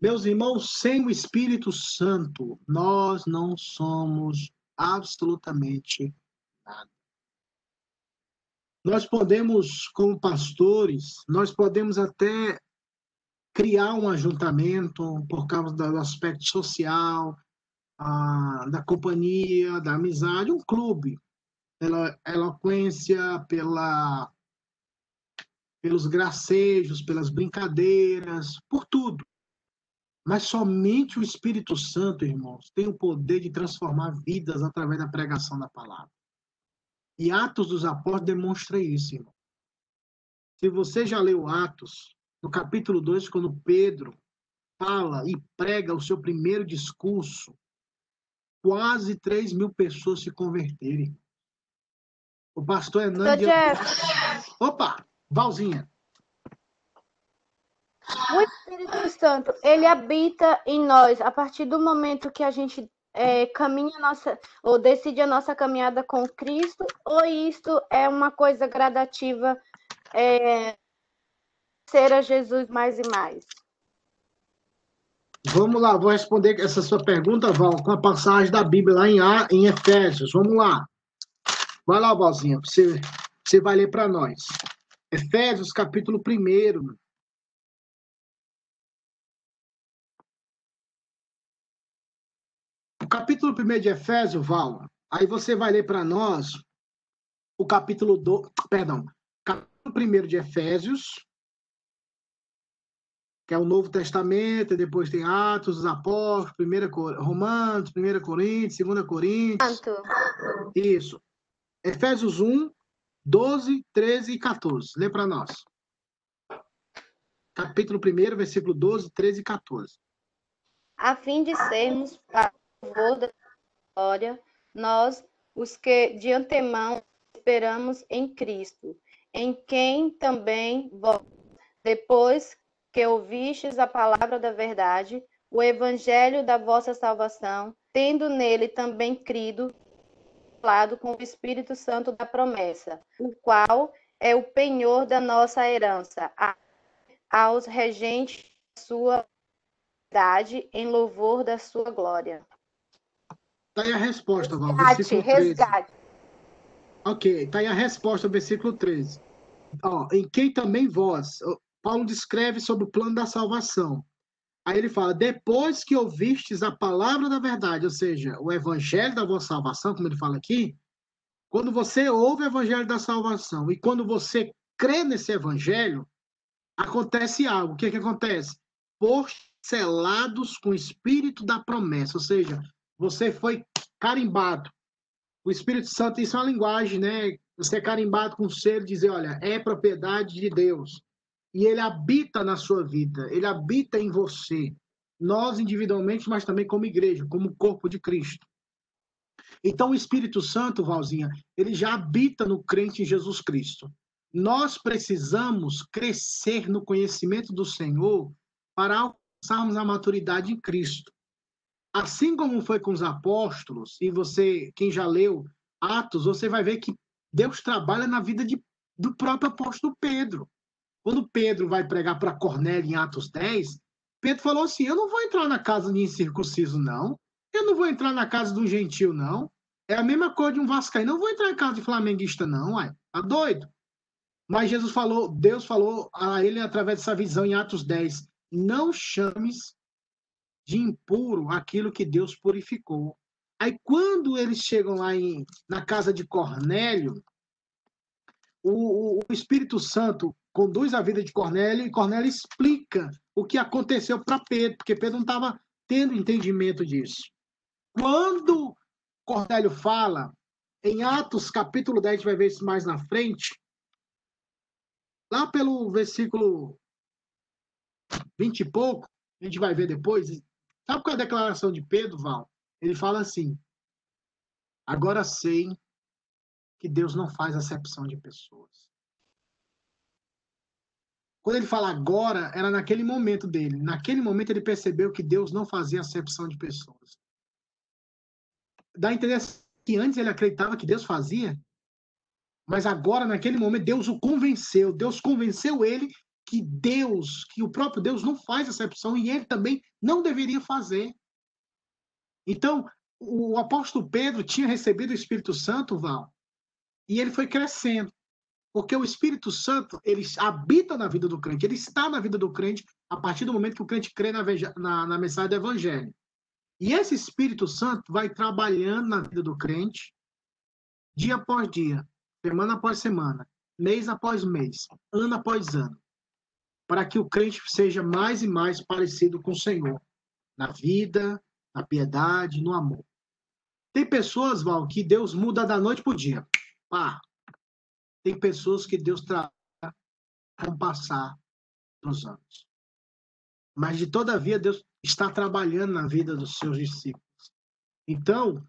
Meus irmãos, sem o Espírito Santo, nós não somos absolutamente nada. Nós podemos, como pastores, nós podemos até criar um ajuntamento por causa do aspecto social, da companhia, da amizade, um clube, pela eloquência, pela, pelos gracejos, pelas brincadeiras, por tudo. Mas somente o Espírito Santo, irmãos, tem o poder de transformar vidas através da pregação da palavra. E Atos dos Apóstolos demonstra isso, irmão. Se você já leu Atos, no capítulo 2, quando Pedro fala e prega o seu primeiro discurso, quase 3 mil pessoas se converterem. O pastor Hernandes. Opa, Valzinha. O Espírito Santo, ele habita em nós a partir do momento que a gente é, caminha nossa, ou decide a nossa caminhada com Cristo, ou isto é uma coisa gradativa, é, ser a Jesus mais e mais? Vamos lá, vou responder essa sua pergunta, Val, com a passagem da Bíblia lá em, a, em Efésios. Vamos lá. Vai lá, Valzinha, você, você vai ler para nós. Efésios, capítulo 1. O capítulo 1 de Efésios, Val, aí você vai ler para nós o capítulo 2, perdão, capítulo 1 de Efésios, que é o Novo Testamento, depois tem Atos dos Apóstolos, 1 Romanos, 1 Coríntios, 2 Coríntios. Santo. Isso. Efésios 1, 12, 13 e 14. Lê para nós. Capítulo 1, versículo 12, 13 e 14. A fim de sermos louvor da glória, nós, os que de antemão esperamos em Cristo, em quem também vós, depois que ouvistes a palavra da verdade, o evangelho da vossa salvação, tendo nele também crido, falado com o Espírito Santo da promessa, o qual é o penhor da nossa herança, aos regentes da sua verdade, em louvor da sua glória. Tá aí a resposta, Val. Resgate, resgate. Ok, tá aí a resposta, versículo 13. Ó, em quem também vós, Paulo descreve sobre o plano da salvação. Aí ele fala: depois que ouvistes a palavra da verdade, ou seja, o evangelho da vossa salvação, como ele fala aqui, quando você ouve o evangelho da salvação e quando você crê nesse evangelho, acontece algo. O que, é que acontece? Por selados com o espírito da promessa, ou seja, você foi carimbado. O Espírito Santo, isso é uma linguagem, né? Você é carimbado com o selo, dizer, olha, é propriedade de Deus e ele habita na sua vida, ele habita em você, nós individualmente, mas também como igreja, como corpo de Cristo. Então o Espírito Santo, Valzinha, ele já habita no crente em Jesus Cristo. Nós precisamos crescer no conhecimento do Senhor para alcançarmos a maturidade em Cristo. Assim como foi com os apóstolos, e você, quem já leu Atos, você vai ver que Deus trabalha na vida de, do próprio apóstolo Pedro. Quando Pedro vai pregar para Cornélio em Atos 10, Pedro falou assim: Eu não vou entrar na casa de incircunciso, não. Eu não vou entrar na casa um gentil, não. É a mesma coisa de um vascaíno. Não vou entrar em casa de flamenguista, não, uai. Tá doido? Mas Jesus falou, Deus falou a ele através dessa visão em Atos 10: Não chames de impuro aquilo que Deus purificou. Aí, quando eles chegam lá em, na casa de Cornélio, o, o, Espírito Santo conduz a vida de Cornélio e Cornélio explica o que aconteceu para Pedro, porque Pedro não estava tendo entendimento disso. Quando Cornélio fala, em Atos capítulo 10, a gente vai ver isso mais na frente, lá pelo versículo 20 e pouco, a gente vai ver depois, sabe qual é a declaração de Pedro, Val? Ele fala assim, agora sei que Deus não faz acepção de pessoas. Quando ele fala agora, era naquele momento dele. Naquele momento ele percebeu que Deus não fazia acepção de pessoas. Dá entender que antes ele acreditava que Deus fazia, mas agora, naquele momento, Deus o convenceu. Deus convenceu ele que Deus, que o próprio Deus não faz acepção e ele também não deveria fazer. Então, o apóstolo Pedro tinha recebido o Espírito Santo, Val, e ele foi crescendo. Porque o Espírito Santo, ele habita na vida do crente, ele está na vida do crente a partir do momento que o crente crê na, na, na mensagem do Evangelho. E esse Espírito Santo vai trabalhando na vida do crente, dia após dia, semana após semana, mês após mês, ano após ano, para que o crente seja mais e mais parecido com o Senhor, na vida, na piedade, no amor. Tem pessoas, Val, que Deus muda da noite para o dia. Pá, tem pessoas que Deus trata com passar dos anos. Mas, de todavia, Deus está trabalhando na vida dos seus discípulos. Então,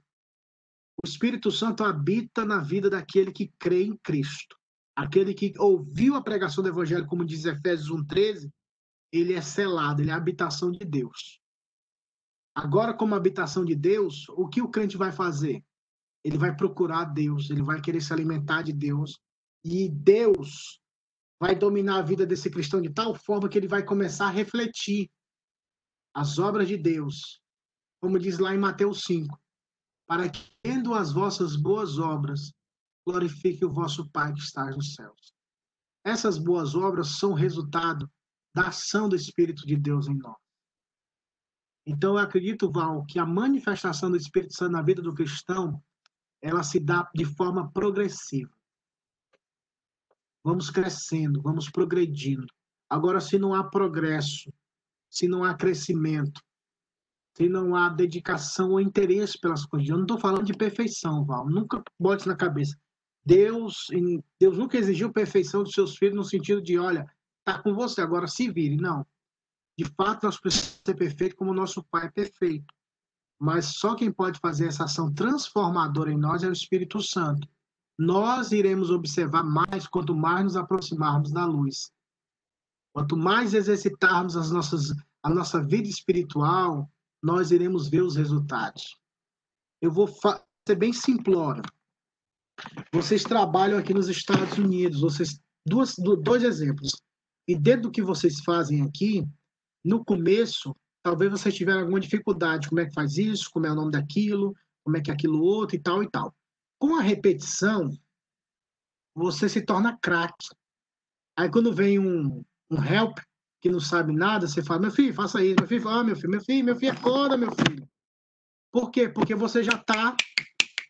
o Espírito Santo habita na vida daquele que crê em Cristo. Aquele que ouviu a pregação do Evangelho, como diz Efésios 1,13, ele é selado, ele é a habitação de Deus. Agora, como habitação de Deus, o que o crente vai fazer? Ele vai procurar Deus, ele vai querer se alimentar de Deus, e Deus vai dominar a vida desse cristão de tal forma que ele vai começar a refletir as obras de Deus, como diz lá em Mateus 5, para que, tendo as vossas boas obras, glorifique o vosso Pai que está nos céus. Essas boas obras são resultado da ação do Espírito de Deus em nós. Então, eu acredito, Val, que a manifestação do Espírito Santo na vida do cristão, ela se dá de forma progressiva. Vamos crescendo, vamos progredindo. Agora, se não há progresso, se não há crescimento, se não há dedicação ou interesse pelas coisas, eu não estou falando de perfeição, Val, nunca bote na cabeça. Deus, Deus nunca exigiu perfeição dos seus filhos no sentido de, olha, tá com você, agora se vire. Não. De fato, nós precisamos ser perfeitos como nosso Pai é perfeito. Mas só quem pode fazer essa ação transformadora em nós é o Espírito Santo. Nós iremos observar mais quanto mais nos aproximarmos da luz. Quanto mais exercitarmos as nossas, a nossa vida espiritual, nós iremos ver os resultados. Eu vou ser bem simplório. Vocês trabalham aqui nos Estados Unidos, vocês duas, dois exemplos. E dentro do que vocês fazem aqui, no começo, talvez vocês tiveram alguma dificuldade. Como é que faz isso? Como é o nome daquilo? Como é que é aquilo outro e tal e tal. Com a repetição, você se torna craque. Aí quando vem um, um help que não sabe nada, você fala, meu filho, faça isso, meu filho, ah, meu filho, meu filho, meu filho, acorda, meu filho. Por quê? Porque você já está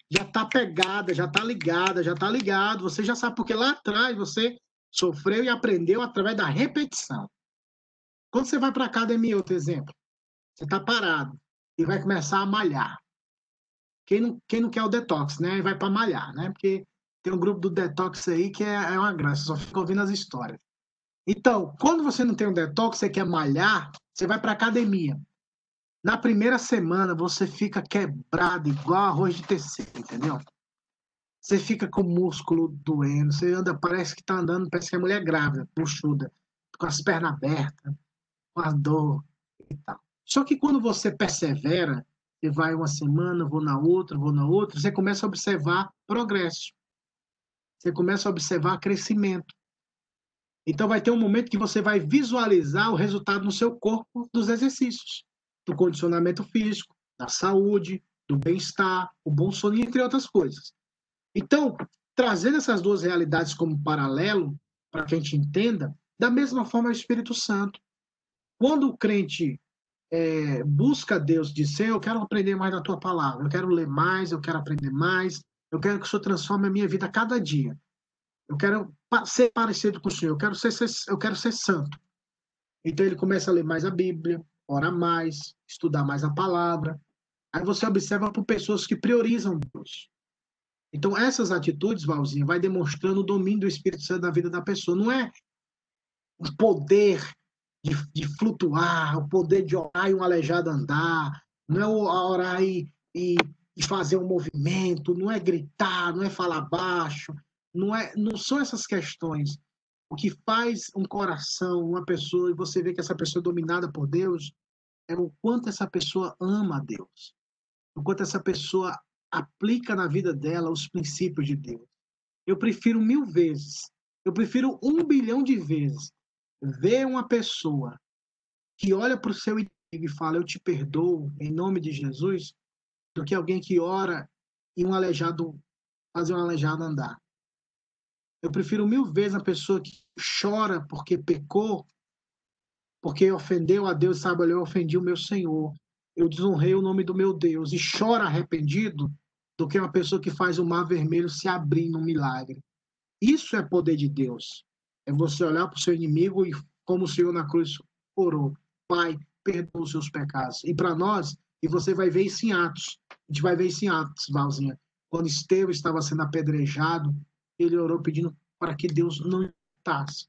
já tá pegada, já está ligada, já está ligado, você já sabe, porque lá atrás você sofreu e aprendeu através da repetição. Quando você vai para a academia, outro exemplo, você está parado e vai começar a malhar. Quem não, quem não quer o detox, né? Vai para malhar, né? Porque tem um grupo do detox aí que é, é uma graça, só fica ouvindo as histórias. Então, quando você não tem um detox, você quer malhar, você vai para academia. Na primeira semana, você fica quebrado igual arroz de tecido, entendeu? Você fica com o músculo doendo, você anda, parece que está andando, parece que é mulher grávida, puxuda, com as pernas abertas, com a dor e tal. Só que quando você persevera, você vai uma semana, vou na outra, vou na outra, você começa a observar progresso. Você começa a observar crescimento. Então vai ter um momento que você vai visualizar o resultado no seu corpo dos exercícios, do condicionamento físico, da saúde, do bem-estar, o bom sono, entre outras coisas. Então, trazendo essas duas realidades como paralelo, para que a gente entenda, da mesma forma é o Espírito Santo. Quando o crente é, busca Deus, diz, eu quero aprender mais da tua palavra, eu quero ler mais, eu quero aprender mais, eu quero que o Senhor transforme a minha vida a cada dia. Eu quero ser parecido com o Senhor, eu quero ser, eu quero ser santo. Então ele começa a ler mais a Bíblia, ora mais, estudar mais a palavra. Aí você observa por pessoas que priorizam Deus. Então essas atitudes, Valzinha, vai demonstrando o domínio do Espírito Santo na vida da pessoa. Não é o poder de, de flutuar, o poder de orar e um aleijado andar, não é orar e, e, e fazer um movimento, não é gritar, não é falar baixo, não, é, não são essas questões. O que faz um coração, uma pessoa, e você vê que essa pessoa é dominada por Deus, é o quanto essa pessoa ama a Deus, o quanto essa pessoa aplica na vida dela os princípios de Deus. Eu prefiro mil vezes, eu prefiro um bilhão de vezes ver uma pessoa que olha para o seu inimigo e fala, eu te perdoo em nome de Jesus, do que alguém que ora e um aleijado, fazer um aleijado andar. Eu prefiro mil vezes a pessoa que chora porque pecou, porque ofendeu a Deus, sabe, eu ofendi o meu Senhor, eu desonrei o nome do meu Deus e chora arrependido, do que uma pessoa que faz o mar vermelho se abrir num milagre. Isso é poder de Deus. É você olhar para o seu inimigo e, como o Senhor na cruz orou, Pai, perdoa os seus pecados. E para nós, e você vai ver isso em Atos. A gente vai ver isso em Atos, Valzinha. Quando Estevão estava sendo apedrejado, ele orou pedindo para que Deus não imputasse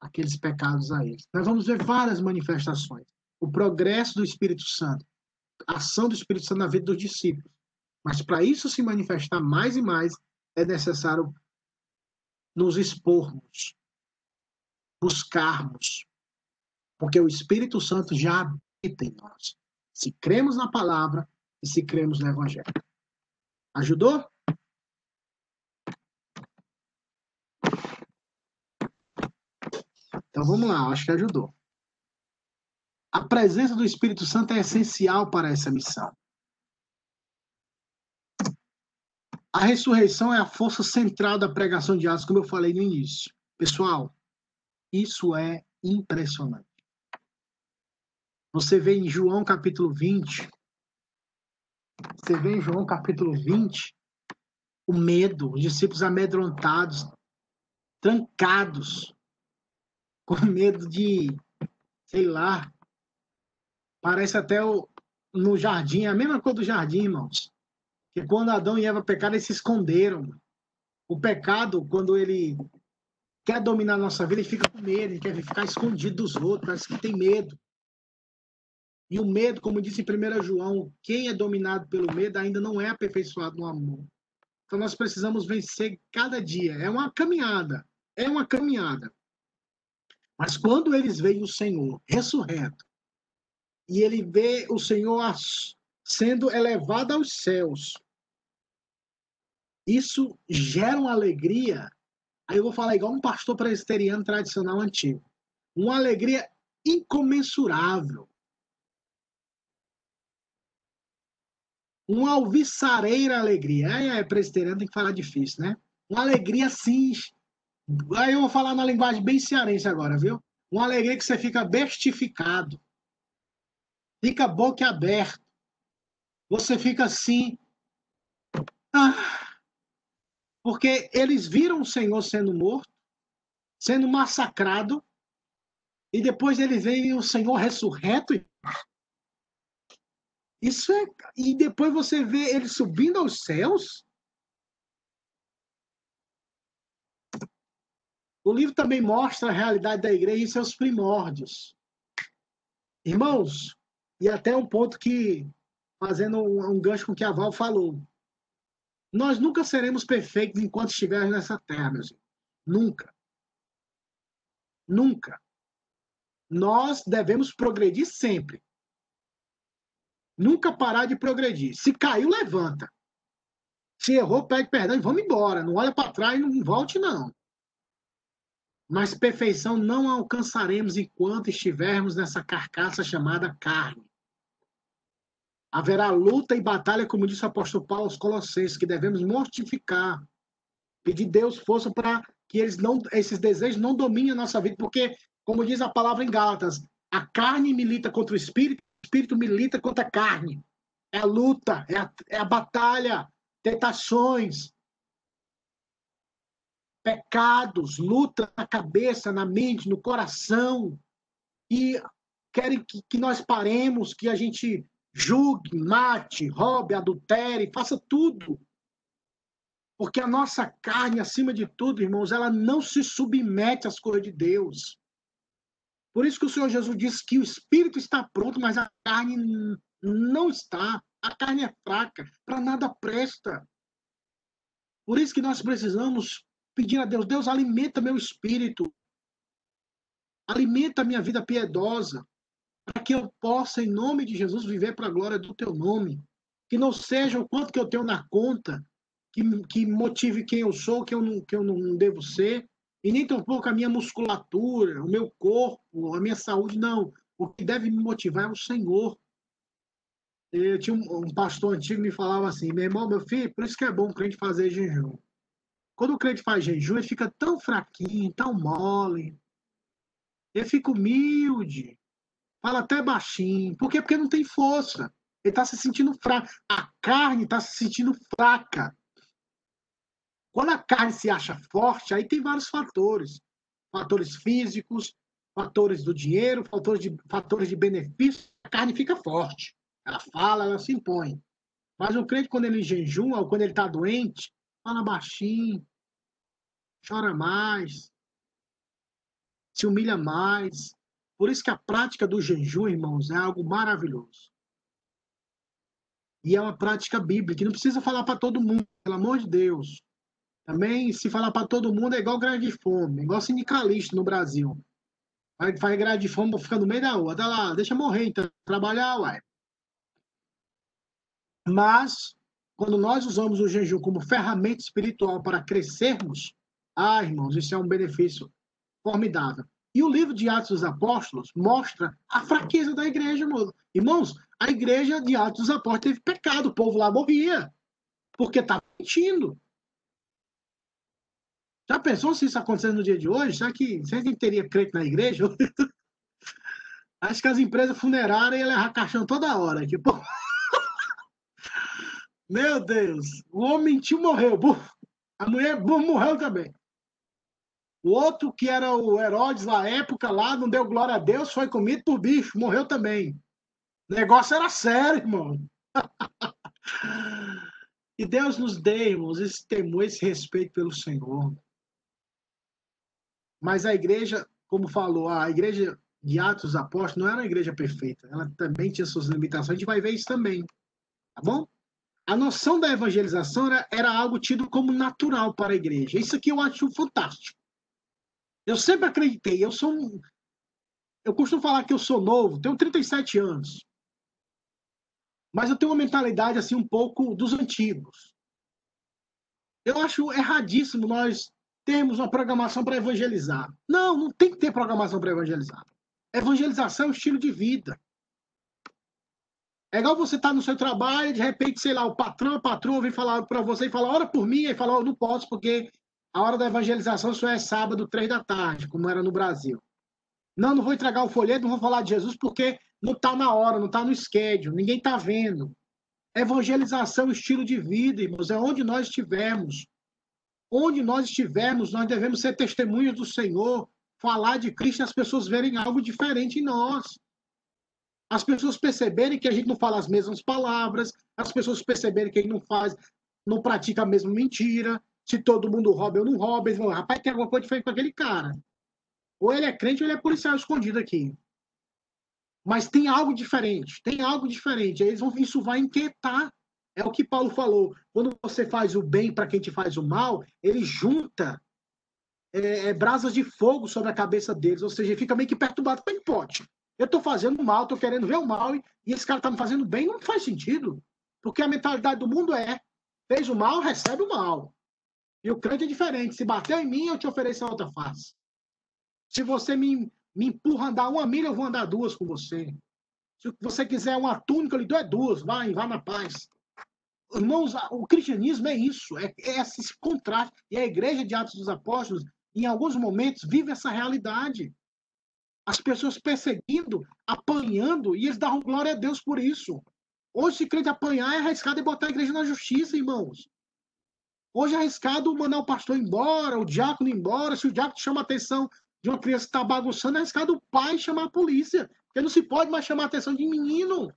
aqueles pecados a eles. Nós vamos ver várias manifestações. O progresso do Espírito Santo, a ação do Espírito Santo na vida dos discípulos. Mas para isso se manifestar mais e mais, é necessário nos expormos, buscarmos, porque o Espírito Santo já habita em nós. Se cremos na palavra e se cremos no evangelho. Ajudou? Então vamos lá, acho que ajudou. A presença do Espírito Santo é essencial para essa missão. A ressurreição é a força central da pregação de Atos, como eu falei no início. Pessoal, isso é impressionante. Você vê em João capítulo 20, você vê em João capítulo 20, o medo, os discípulos amedrontados, trancados, com medo de, sei lá, parece até o, no jardim, é a mesma coisa do jardim, irmãos. Que quando Adão e Eva pecaram, eles se esconderam. O pecado, quando ele quer dominar a nossa vida, ele fica com medo, ele quer ficar escondido dos outros, parece que tem medo. E o medo, como disse em 1 João, quem é dominado pelo medo ainda não é aperfeiçoado no amor. Então nós precisamos vencer cada dia. É uma caminhada. É uma caminhada. Mas quando eles veem o Senhor ressurreto, e ele vê o Senhor sendo elevado aos céus, isso gera uma alegria. Aí eu vou falar igual um pastor presbiteriano tradicional antigo. Uma alegria incomensurável. Uma alvissareira alegria. É, é, presbiteriano tem que falar difícil, né? Uma alegria assim. Aí eu vou falar na linguagem bem cearense agora, viu? Uma alegria que você fica bestificado. Fica boca aberta. Você fica assim. Ah, porque eles viram o Senhor sendo morto, sendo massacrado, e depois eles veem o Senhor ressurreto. Isso é. E depois você vê ele subindo aos céus. O livro também mostra a realidade da igreja e seus primórdios. Irmãos, e até um ponto que, fazendo um, gancho com o que a Val falou, nós nunca seremos perfeitos enquanto estivermos nessa terra, meus irmãos. Nunca. Nunca. Nós devemos progredir sempre. Nunca parar de progredir. Se caiu, levanta. Se errou, pede perdão e vamos embora. Não olha para trás não volte, não. Mas perfeição não alcançaremos enquanto estivermos nessa carcaça chamada carne. Haverá luta e batalha, como disse o apóstolo Paulo aos Colossenses, que devemos mortificar. Pedir Deus força para que eles não, esses desejos não dominem a nossa vida, porque, como diz a palavra em Gálatas, a carne milita contra o espírito espírito milita contra a carne. É a luta, é a, é a batalha, tentações, pecados, luta na cabeça, na mente, no coração. E querem que, que nós paremos, que a gente julgue, mate, roube, adultere, faça tudo. Porque a nossa carne, acima de tudo, irmãos, ela não se submete às coisas de Deus. Por isso que o Senhor Jesus disse que o espírito está pronto, mas a carne não está. A carne é fraca, para nada presta. Por isso que nós precisamos pedir a Deus: Deus, alimenta meu espírito, alimenta a minha vida piedosa, para que eu possa, em nome de Jesus, viver para a glória do teu nome. Que não seja o quanto que eu tenho na conta, que, que motive quem eu sou, que eu não, que eu não devo ser, e nem tampouco a minha musculatura, o meu corpo, a minha saúde, não. O que deve me motivar é o Senhor. Eu tinha um, um pastor antigo que me falava assim, meu irmão, meu filho, por isso que é bom o crente fazer jejum. Quando o crente faz jejum, ele fica tão fraquinho, tão mole. Ele fica humilde. Fala até baixinho. Por quê? Porque não tem força. Ele está se sentindo fraco. A carne está se sentindo fraca. Quando a carne se acha forte, aí tem vários fatores. Fatores físicos, fatores do dinheiro, fatores de, fatores de benefício. A carne fica forte. Ela fala, ela se impõe. Mas o crente, quando ele jejuma ou quando ele está doente, fala baixinho, chora mais, se humilha mais. Por isso que a prática do jejum, irmãos, é algo maravilhoso. E é uma prática bíblica, não precisa falar para todo mundo, pelo amor de Deus. Também, se falar para todo mundo, é igual greve de fome, igual sindicalista no Brasil. Vai, faz greve de fome, fica no meio da rua. Dá lá, deixa morrer, então, trabalhar, uai. Mas, quando nós usamos o jejum como ferramenta espiritual para crescermos, ah, irmãos, isso é um benefício formidável. E o livro de Atos dos Apóstolos mostra a fraqueza da igreja, irmãos. Irmãos, a igreja de Atos dos Apóstolos teve pecado, o povo lá morria, porque estava mentindo. Já pensou se isso acontecesse no dia de hoje? Será que você teria crente na igreja? Acho que as empresas funerárias iam levar caixão toda hora. Tipo... Meu Deus, o homem mentiu, morreu. A mulher morreu também. O outro, que era o Herodes na época lá, não deu glória a Deus, foi comido por bicho, morreu também. O negócio era sério, irmão. e Deus nos dê, irmãos, esse temor, esse respeito pelo Senhor. Mas a igreja, como falou, a igreja de Atos Apóstolos não era uma igreja perfeita. Ela também tinha suas limitações. A gente vai ver isso também. Tá bom? A noção da evangelização era, era algo tido como natural para a igreja. Isso aqui eu acho fantástico. Eu sempre acreditei. Eu sou. Eu costumo falar que eu sou novo, tenho 37 anos. Mas eu tenho uma mentalidade assim um pouco dos antigos. Eu acho erradíssimo nós termos uma programação para evangelizar. Não, não tem que ter programação para evangelizar. Evangelização é um estilo de vida. É igual você estar tá no seu trabalho de repente, sei lá, o patrão, a patroa vem falar para você e fala, ora por mim, e fala, oh, não posso porque a hora da evangelização só é sábado, três da tarde, como era no Brasil. Não, não vou entregar o folheto, não vou falar de Jesus porque não está na hora, não está no schedule, ninguém está vendo. Evangelização, estilo de vida, irmãos, é onde nós estivermos. Onde nós estivermos, nós devemos ser testemunhas do Senhor, falar de Cristo e as pessoas verem algo diferente em nós. As pessoas perceberem que a gente não fala as mesmas palavras, as pessoas perceberem que a gente não faz, não pratica a mesma mentira, se todo mundo rouba, eu não roubo. Eles vão, rapaz, tem alguma coisa diferente com aquele cara. Ou ele é crente ou ele é policial escondido aqui. Mas tem algo diferente, tem algo diferente. Eles vão, isso vai inquietar. É o que Paulo falou. Quando você faz o bem para quem te faz o mal, ele junta é, é, brasas de fogo sobre a cabeça deles. Ou seja, ele fica meio que perturbado. Como é que pode? Eu estou fazendo mal, estou querendo ver o mal, e esse cara está me fazendo bem. Não faz sentido. Porque a mentalidade do mundo é: fez o mal, recebe o mal. E o crente é diferente. Se bateu em mim, eu te ofereço a outra face. Se você me, me empurra a andar uma milha, eu vou andar duas com você. Se você quiser uma túnica, eu lhe dou é duas. Vai, vá na paz. Irmãos, o cristianismo é isso, é, é esse contraste. E a igreja de Atos dos Apóstolos, em alguns momentos, vive essa realidade. As pessoas perseguindo, apanhando, e eles davam glória a Deus por isso. Hoje, se crente apanhar, é arriscado e botar a igreja na justiça, irmãos. Hoje é arriscado mandar o pastor embora, o diácono embora. Se o diácono chama a atenção de uma criança que está bagunçando, é arriscado o pai chamar a polícia. Porque não se pode mais chamar a atenção de menino.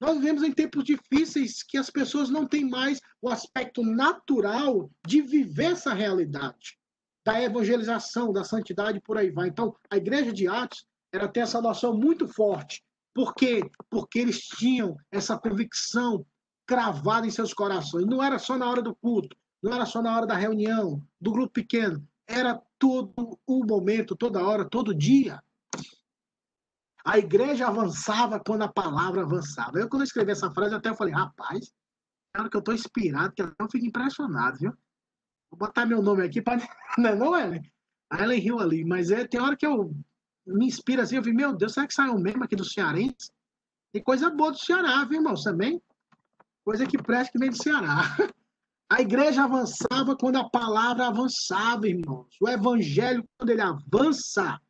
Nós vivemos em tempos difíceis que as pessoas não têm mais o aspecto natural de viver essa realidade da evangelização, da santidade, por aí vai. Então, a igreja de Atos era ter essa noção muito forte. Por quê? Porque eles tinham essa convicção cravado em seus corações. Não era só na hora do culto, não era só na hora da reunião, do grupo pequeno. Era todo o momento, toda hora, todo dia. A igreja avançava quando a palavra avançava. Eu, quando eu escrevi essa frase, até eu falei, rapaz, é hora que eu estou inspirado, que eu fico impressionado, viu? Vou botar meu nome aqui para. Não é, não, Ellen? A Ellen riu ali, mas é, tem hora que eu me inspiro assim, eu vi, meu Deus, será que saiu mesmo aqui do Cearense? Tem coisa boa do Ceará, viu, irmão? Também coisa que presta que vem do Ceará. A igreja avançava quando a palavra avançava, irmãos. O evangelho, quando ele avança,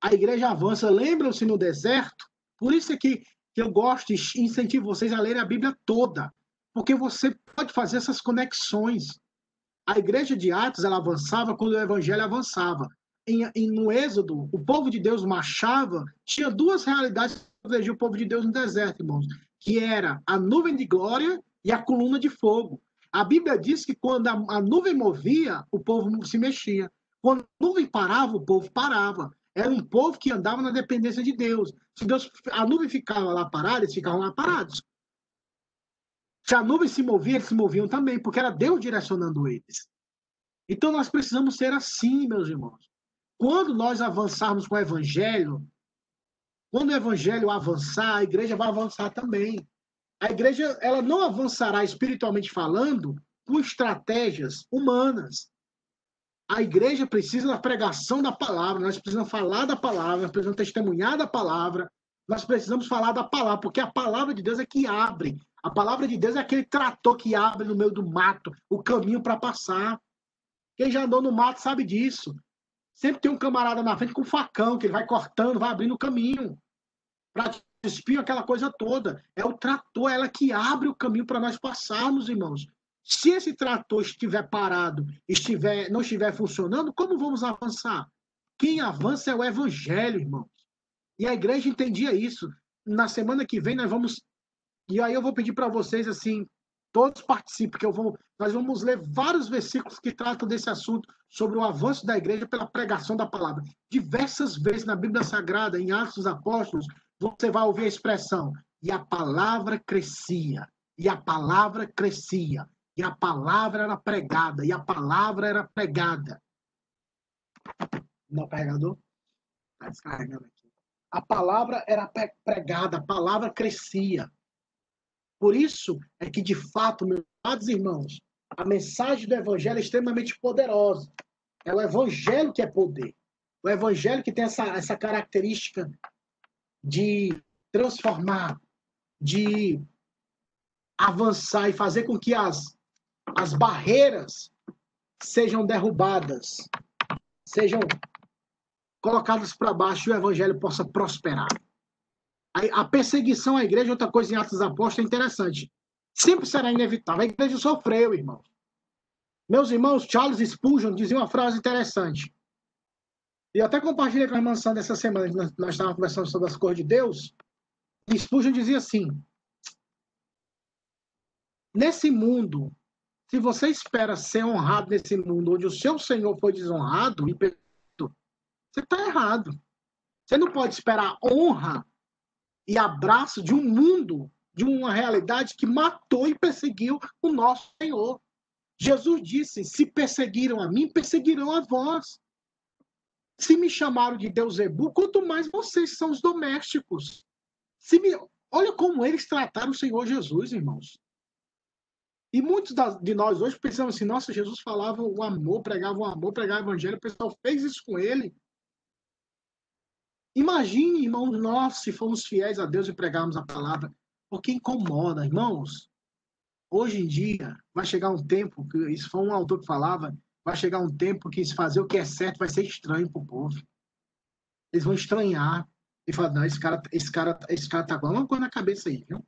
a igreja avança. Lembram-se no deserto? Por isso é que, que eu gosto e incentivo vocês a lerem a Bíblia toda. Porque você pode fazer essas conexões. A igreja de Atos, ela avançava quando o evangelho avançava. Em, em, no Êxodo, o povo de Deus marchava, tinha duas realidades que o povo de Deus no deserto, irmãos que era a nuvem de glória e a coluna de fogo. A Bíblia diz que quando a, a nuvem movia, o povo se mexia. Quando a nuvem parava, o povo parava. Era um povo que andava na dependência de Deus. Se Deus, a nuvem ficava lá parada, eles ficavam lá parados. Se a nuvem se movia, eles se moviam também, porque era Deus direcionando eles. Então nós precisamos ser assim, meus irmãos. Quando nós avançarmos com o evangelho, quando o evangelho avançar, a igreja vai avançar também. A igreja ela não avançará espiritualmente falando com estratégias humanas. A igreja precisa da pregação da palavra, nós precisamos falar da palavra, nós precisamos testemunhar da palavra, nós precisamos falar da palavra, porque a palavra de Deus é que abre. A palavra de Deus é aquele trator que abre no meio do mato o caminho para passar. Quem já andou no mato sabe disso. Sempre tem um camarada na frente com um facão, que ele vai cortando, vai abrindo o caminho. Para espinho, aquela coisa toda. É o trator, ela que abre o caminho para nós passarmos, irmãos. Se esse trator estiver parado, estiver, não estiver funcionando, como vamos avançar? Quem avança é o evangelho, irmãos. E a igreja entendia isso. Na semana que vem nós vamos e aí eu vou pedir para vocês assim, todos participem, que eu vou, nós vamos ler vários versículos que tratam desse assunto sobre o avanço da igreja pela pregação da palavra. Diversas vezes na Bíblia Sagrada, em Atos dos Apóstolos, você vai ouvir a expressão e a palavra crescia, e a palavra crescia, e a palavra era pregada, e a palavra era pregada. Não, carregador? Está descarregando aqui. A palavra era pregada, a palavra crescia. Por isso é que, de fato, meus amados irmãos, a mensagem do Evangelho é extremamente poderosa. É o Evangelho que é poder. O Evangelho que tem essa, essa característica de transformar, de avançar e fazer com que as, as barreiras sejam derrubadas, sejam colocadas para baixo e o evangelho possa prosperar. A, perseguição à igreja, outra coisa em Atos Apóstolos, é interessante. Sempre será inevitável. A igreja sofreu, irmãos. Meus irmãos, Charles Spurgeon dizia uma frase interessante. E até compartilhei com a irmã Sandra essa semana, nós, nós estávamos conversando sobre as cores de Deus. E Spurgeon dizia assim: Nesse mundo, se você espera ser honrado nesse mundo onde o seu Senhor foi desonrado, você está errado. Você não pode esperar honra e abraço de um mundo, de uma realidade que matou e perseguiu o nosso Senhor. Jesus disse: Se perseguiram a mim, perseguirão a vós. Se me chamaram de Deus Ebu, quanto mais vocês são os domésticos. Se me... Olha como eles trataram o Senhor Jesus, irmãos. E muitos de nós hoje pensam assim: nossa, Jesus falava o amor, pregava o amor, pregava o evangelho, o pessoal fez isso com ele. Imagine, irmãos, nós, se formos fiéis a Deus e pregarmos a palavra, porque incomoda, irmãos. Hoje em dia, vai chegar um tempo, que isso foi um autor que falava, vai chegar um tempo que se fazer o que é certo vai ser estranho para o povo. Eles vão estranhar e falar, não, esse cara, esse cara, esse cara tá com alguma coisa na cabeça aí, viu?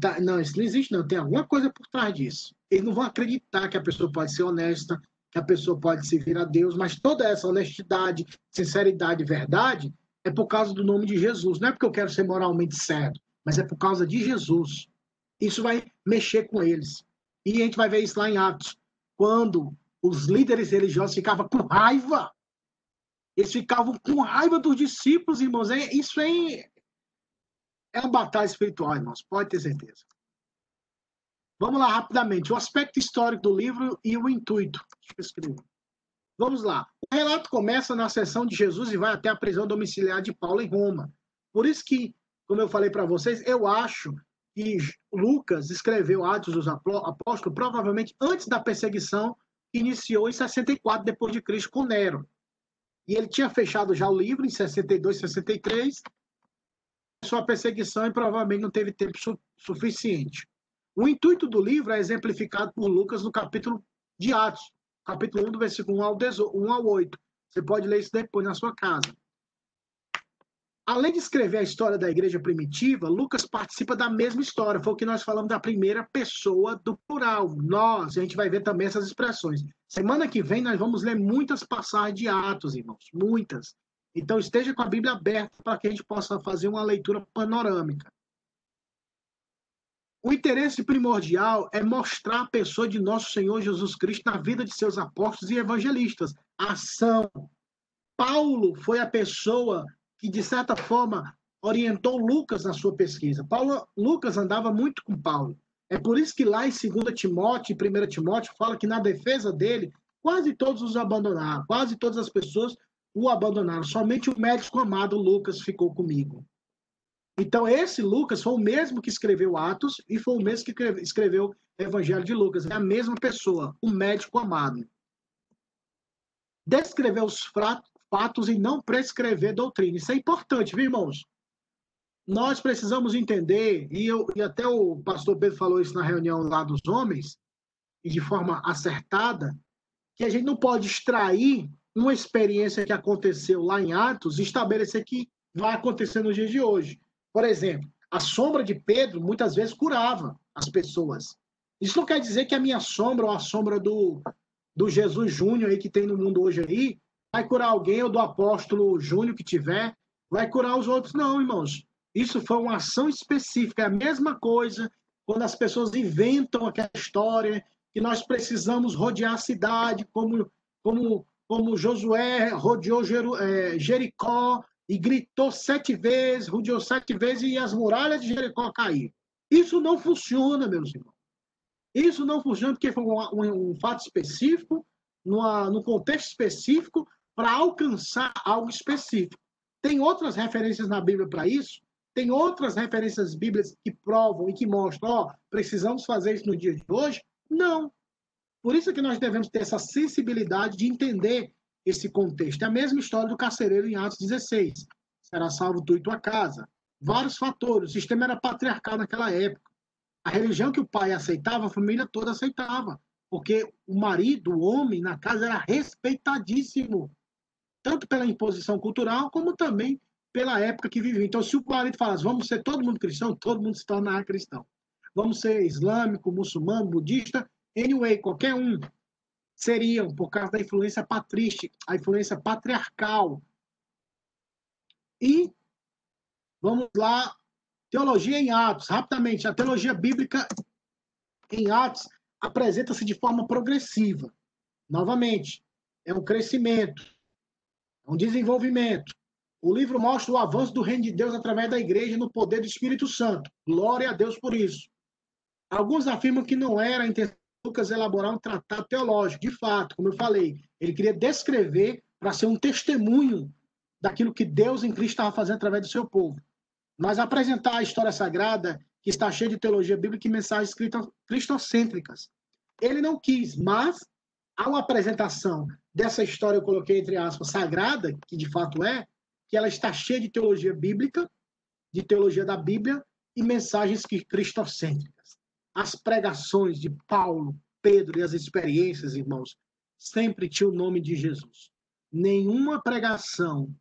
Tá, não, isso não existe, não. Tem alguma coisa por trás disso. Eles não vão acreditar que a pessoa pode ser honesta, que a pessoa pode servir a Deus, mas toda essa honestidade, sinceridade e verdade é por causa do nome de Jesus. Não é porque eu quero ser moralmente certo, mas é por causa de Jesus. Isso vai mexer com eles. E a gente vai ver isso lá em Atos, quando os líderes religiosos ficavam com raiva. Eles ficavam com raiva dos discípulos, irmãos. É, isso é, é uma batalha espiritual, irmãos. Pode ter certeza. Vamos lá rapidamente. O aspecto histórico do livro e o intuito. Vamos lá. O relato começa na sessão de Jesus e vai até a prisão domiciliar de Paulo em Roma. Por isso que, como eu falei para vocês, eu acho que Lucas escreveu Atos dos Apóstolos provavelmente antes da perseguição que iniciou em 64 depois de Cristo com Nero. E ele tinha fechado já o livro em 62, 63. Sua perseguição e provavelmente não teve tempo su suficiente. O intuito do livro é exemplificado por Lucas no capítulo de Atos, capítulo 1, do versículo 1 ao, 1 ao 8. Você pode ler isso depois na sua casa. Além de escrever a história da igreja primitiva, Lucas participa da mesma história. Foi o que nós falamos da primeira pessoa do plural. Nós, a gente vai ver também essas expressões. Semana que vem nós vamos ler muitas passagens de Atos, irmãos. Muitas. Então esteja com a Bíblia aberta para que a gente possa fazer uma leitura panorâmica. O interesse primordial é mostrar a pessoa de nosso Senhor Jesus Cristo na vida de seus apóstolos e evangelistas. Ação. Paulo foi a pessoa que, de certa forma, orientou Lucas na sua pesquisa. Paulo, Lucas andava muito com Paulo. É por isso que lá em 2 Timóteo e 1 Timóteo fala que na defesa dele, quase todos os abandonaram, quase todas as pessoas o abandonaram. Somente o médico amado Lucas ficou comigo. Então, esse Lucas foi o mesmo que escreveu Atos e foi o mesmo que escreveu o Evangelho de Lucas. É a mesma pessoa, o médico amado. Descrever os fatos e não prescrever doutrina. Isso é importante, viu, irmãos? Nós precisamos entender, e, eu, e até o pastor Pedro falou isso na reunião lá dos homens, e de forma acertada, que a gente não pode extrair uma experiência que aconteceu lá em Atos e estabelecer que vai acontecer nos dias de hoje. Por exemplo, a sombra de Pedro muitas vezes curava as pessoas. Isso não quer dizer que a minha sombra ou a sombra do, do Jesus Júnior aí que tem no mundo hoje aí vai curar alguém ou do apóstolo Júnior que tiver, vai curar os outros. Não, irmãos. Isso foi uma ação específica. É a mesma coisa quando as pessoas inventam aquela história que nós precisamos rodear a cidade, como, como, como Josué rodeou é, Jericó e gritou sete vezes, rodeou sete vezes e as muralhas de Jericó caíram. Isso não funciona, meus irmãos. Isso não funciona porque foi um, um, um fato específico, numa, num contexto específico, para alcançar algo específico. Tem outras referências na Bíblia para isso? Tem outras referências bíblicas que provam e que mostram, ó, precisamos fazer isso no dia de hoje? Não. Por isso que nós devemos ter essa sensibilidade de entender esse contexto. É a mesma história do carcereiro em Atos 16. Será salvo tu e tua casa. Vários fatores. O sistema era patriarcal naquela época. A religião que o pai aceitava, a família toda aceitava. Porque o marido, o homem na casa era respeitadíssimo. Tanto pela imposição cultural, como também pela época que vivia. Então, se o marido falasse, vamos ser todo mundo cristão, todo mundo se tornará cristão. Vamos ser islâmico, muçulmano, budista, anyway, qualquer um seriam por causa da influência patrística, a influência patriarcal. E vamos lá, teologia em Atos, rapidamente, a teologia bíblica em Atos apresenta-se de forma progressiva. Novamente, é um crescimento, é um desenvolvimento. O livro mostra o avanço do reino de Deus através da igreja no poder do Espírito Santo. Glória a Deus por isso. Alguns afirmam que não era a intenção Lucas elaborar um tratado teológico. De fato, como eu falei, ele queria descrever para ser um testemunho daquilo que Deus em Cristo estava fazendo através do seu povo. Mas apresentar a história sagrada, que está cheia de teologia bíblica e mensagens cristocêntricas. Ele não quis, mas há uma apresentação dessa história, eu coloquei entre aspas, sagrada, que de fato é, que ela está cheia de teologia bíblica, de teologia da Bíblia e mensagens cristocêntricas as pregações de Paulo, Pedro e as experiências, irmãos, sempre tinha o nome de Jesus. Nenhuma pregação,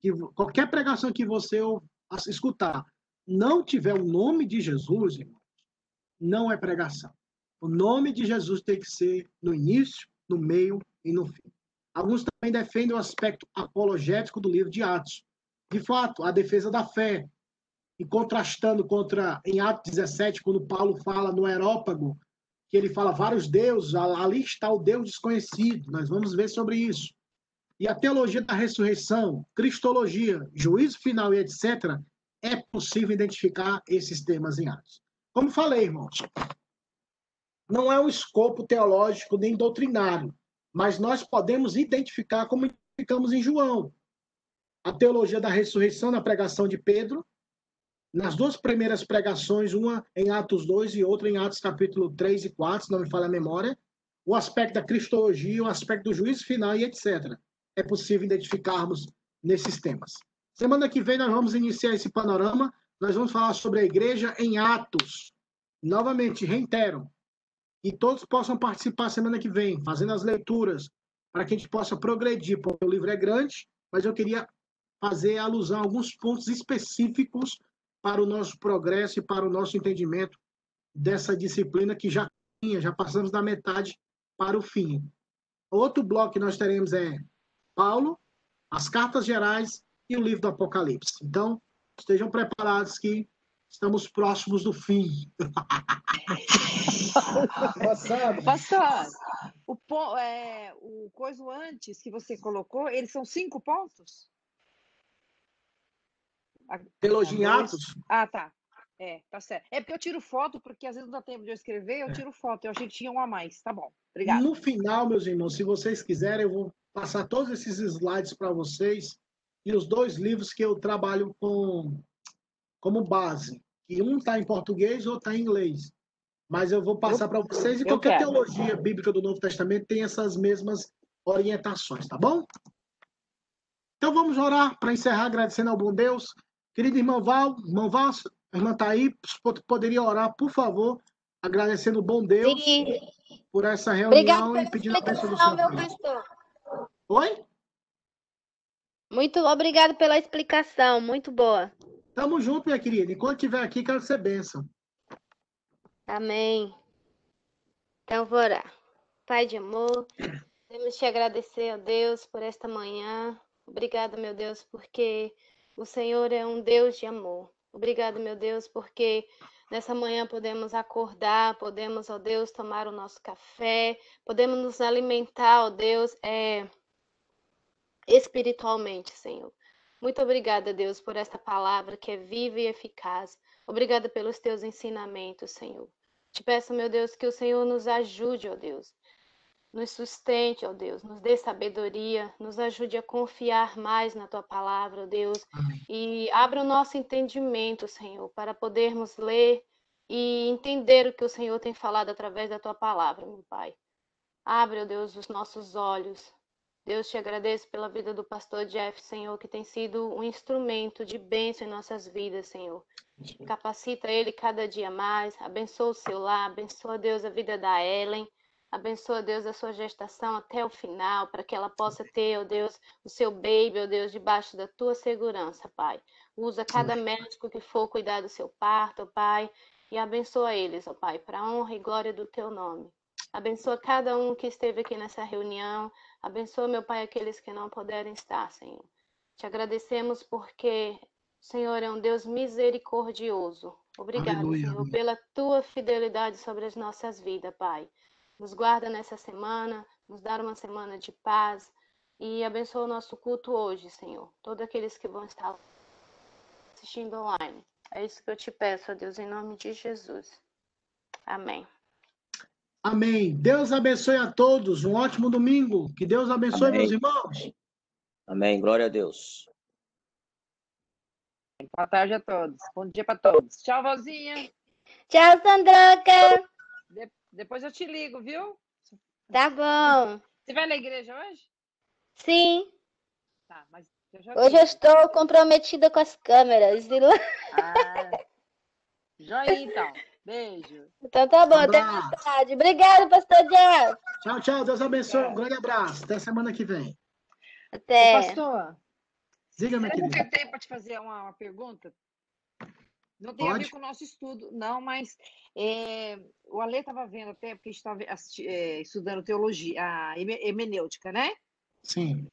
que, qualquer pregação que você escutar, não tiver o nome de Jesus, irmãos, não é pregação. O nome de Jesus tem que ser no início, no meio e no fim. Alguns também defendem o aspecto apologético do livro de Atos. De fato, a defesa da fé, e contrastando contra em Atos 17, quando Paulo fala no Aerópago, que ele fala vários deuses, ali está o Deus desconhecido. Nós vamos ver sobre isso. E a teologia da ressurreição, cristologia, juízo final e etc., é possível identificar esses temas em Atos. Como falei, irmãos, não é um escopo teológico nem doutrinário, mas nós podemos identificar como identificamos em João. A teologia da ressurreição na pregação de Pedro, nas duas primeiras pregações, uma em Atos 2 e outra em Atos capítulo 3 e 4, se não me falha a memória, o aspecto da cristologia, o aspecto do juízo final e etc. É possível identificarmos nesses temas. Semana que vem nós vamos iniciar esse panorama, nós vamos falar sobre a igreja em Atos. Novamente, reitero, e todos possam participar semana que vem, fazendo as leituras, para que a gente possa progredir, porque o livro é grande, mas eu queria fazer alusão a alguns pontos específicos para o nosso progresso e para o nosso entendimento dessa disciplina que já tinha, já passamos da metade para o fim. Outro bloco que nós teremos é Paulo, as cartas gerais e o livro do Apocalipse. Então, estejam preparados que estamos próximos do fim. Pastor, Pastor o, é, o coisa antes que você colocou, eles são cinco pontos? Teologia em Atos? Ah, tá. É, tá certo. É porque eu tiro foto, porque às vezes não dá tempo de eu escrever, eu é. tiro foto. Eu achei que tinha um a mais. Tá bom. Obrigado. No final, meus irmãos, se vocês quiserem, eu vou passar todos esses slides para vocês e os dois livros que eu trabalho com como base. Que um está em português, outro está em inglês. Mas eu vou passar para vocês e qualquer quero. teologia bíblica do Novo Testamento tem essas mesmas orientações, tá bom? Então vamos orar para encerrar agradecendo ao bom Deus. Querido irmão Val, irmão Val, a irmã tá aí, poderia orar, por favor, agradecendo o bom Deus Sim. por essa reunião Obrigado e pedindo a bênção do Senhor. meu pastor. Oi? Muito obrigado pela explicação, muito boa. Tamo junto, minha querida. Enquanto estiver aqui, quero ser bênção. Amém. Então, vou orar. Pai de amor, queremos te agradecer, ó Deus, por esta manhã. Obrigado, meu Deus, porque o Senhor é um Deus de amor. Obrigado, meu Deus, porque nessa manhã podemos acordar, podemos, ó Deus, tomar o nosso café, podemos nos alimentar, ó Deus, é, espiritualmente, Senhor. Muito obrigada, Deus, por esta palavra que é viva e eficaz. Obrigada pelos teus ensinamentos, Senhor. Te peço, meu Deus, que o Senhor nos ajude, ó Deus. Nos sustente, ó Deus, nos dê sabedoria, nos ajude a confiar mais na tua palavra, ó Deus, Amém. e abra o nosso entendimento, Senhor, para podermos ler e entender o que o Senhor tem falado através da tua palavra, meu Pai. Abre, ó Deus, os nossos olhos. Deus, te agradeço pela vida do pastor Jeff, Senhor, que tem sido um instrumento de bênção em nossas vidas, Senhor. Capacita ele cada dia mais. Abençoa o seu lar. Abençoa, Deus, a vida da Ellen. Abençoa, Deus, a sua gestação até o final, para que ela possa ter, ó Deus, o seu baby, ó Deus, debaixo da tua segurança, Pai. Usa cada médico que for cuidar do seu parto, ó Pai, e abençoa eles, ó Pai, para a honra e glória do teu nome. Abençoa cada um que esteve aqui nessa reunião. Abençoa, meu Pai, aqueles que não puderem estar, Senhor. Te agradecemos porque o Senhor é um Deus misericordioso. Obrigado, Aleluia, Senhor, pela tua fidelidade sobre as nossas vidas, Pai. Nos guarda nessa semana, nos dá uma semana de paz e abençoa o nosso culto hoje, Senhor. Todos aqueles que vão estar assistindo online. É isso que eu te peço, ó Deus, em nome de Jesus. Amém. Amém. Deus abençoe a todos. Um ótimo domingo. Que Deus abençoe, Amém. meus irmãos. Amém. Glória a Deus. Boa tarde a todos. Bom dia para todos. Tchau, Valzinha. Tchau, Sandroca. De- depois eu te ligo, viu? Tá bom. Você vai na igreja hoje? Sim, Tá, mas eu já hoje eu estou comprometida com as câmeras. e Ah, joia, então. Beijo. Então tá bom, até mais tarde. Obrigado, pastor Jeff. Tchau, tchau. Deus abençoe. Um grande abraço. Até semana que vem. Ô, Até. pastor, Diga, minha será que eu querida. tenho tempo para te fazer uma, uma pergunta? Não tem a Pode. ver com o nosso estudo, não, mas é, o Ale estava vendo até, porque a gente estava estudando teologia, a heme- hemenêutica, né? Sim.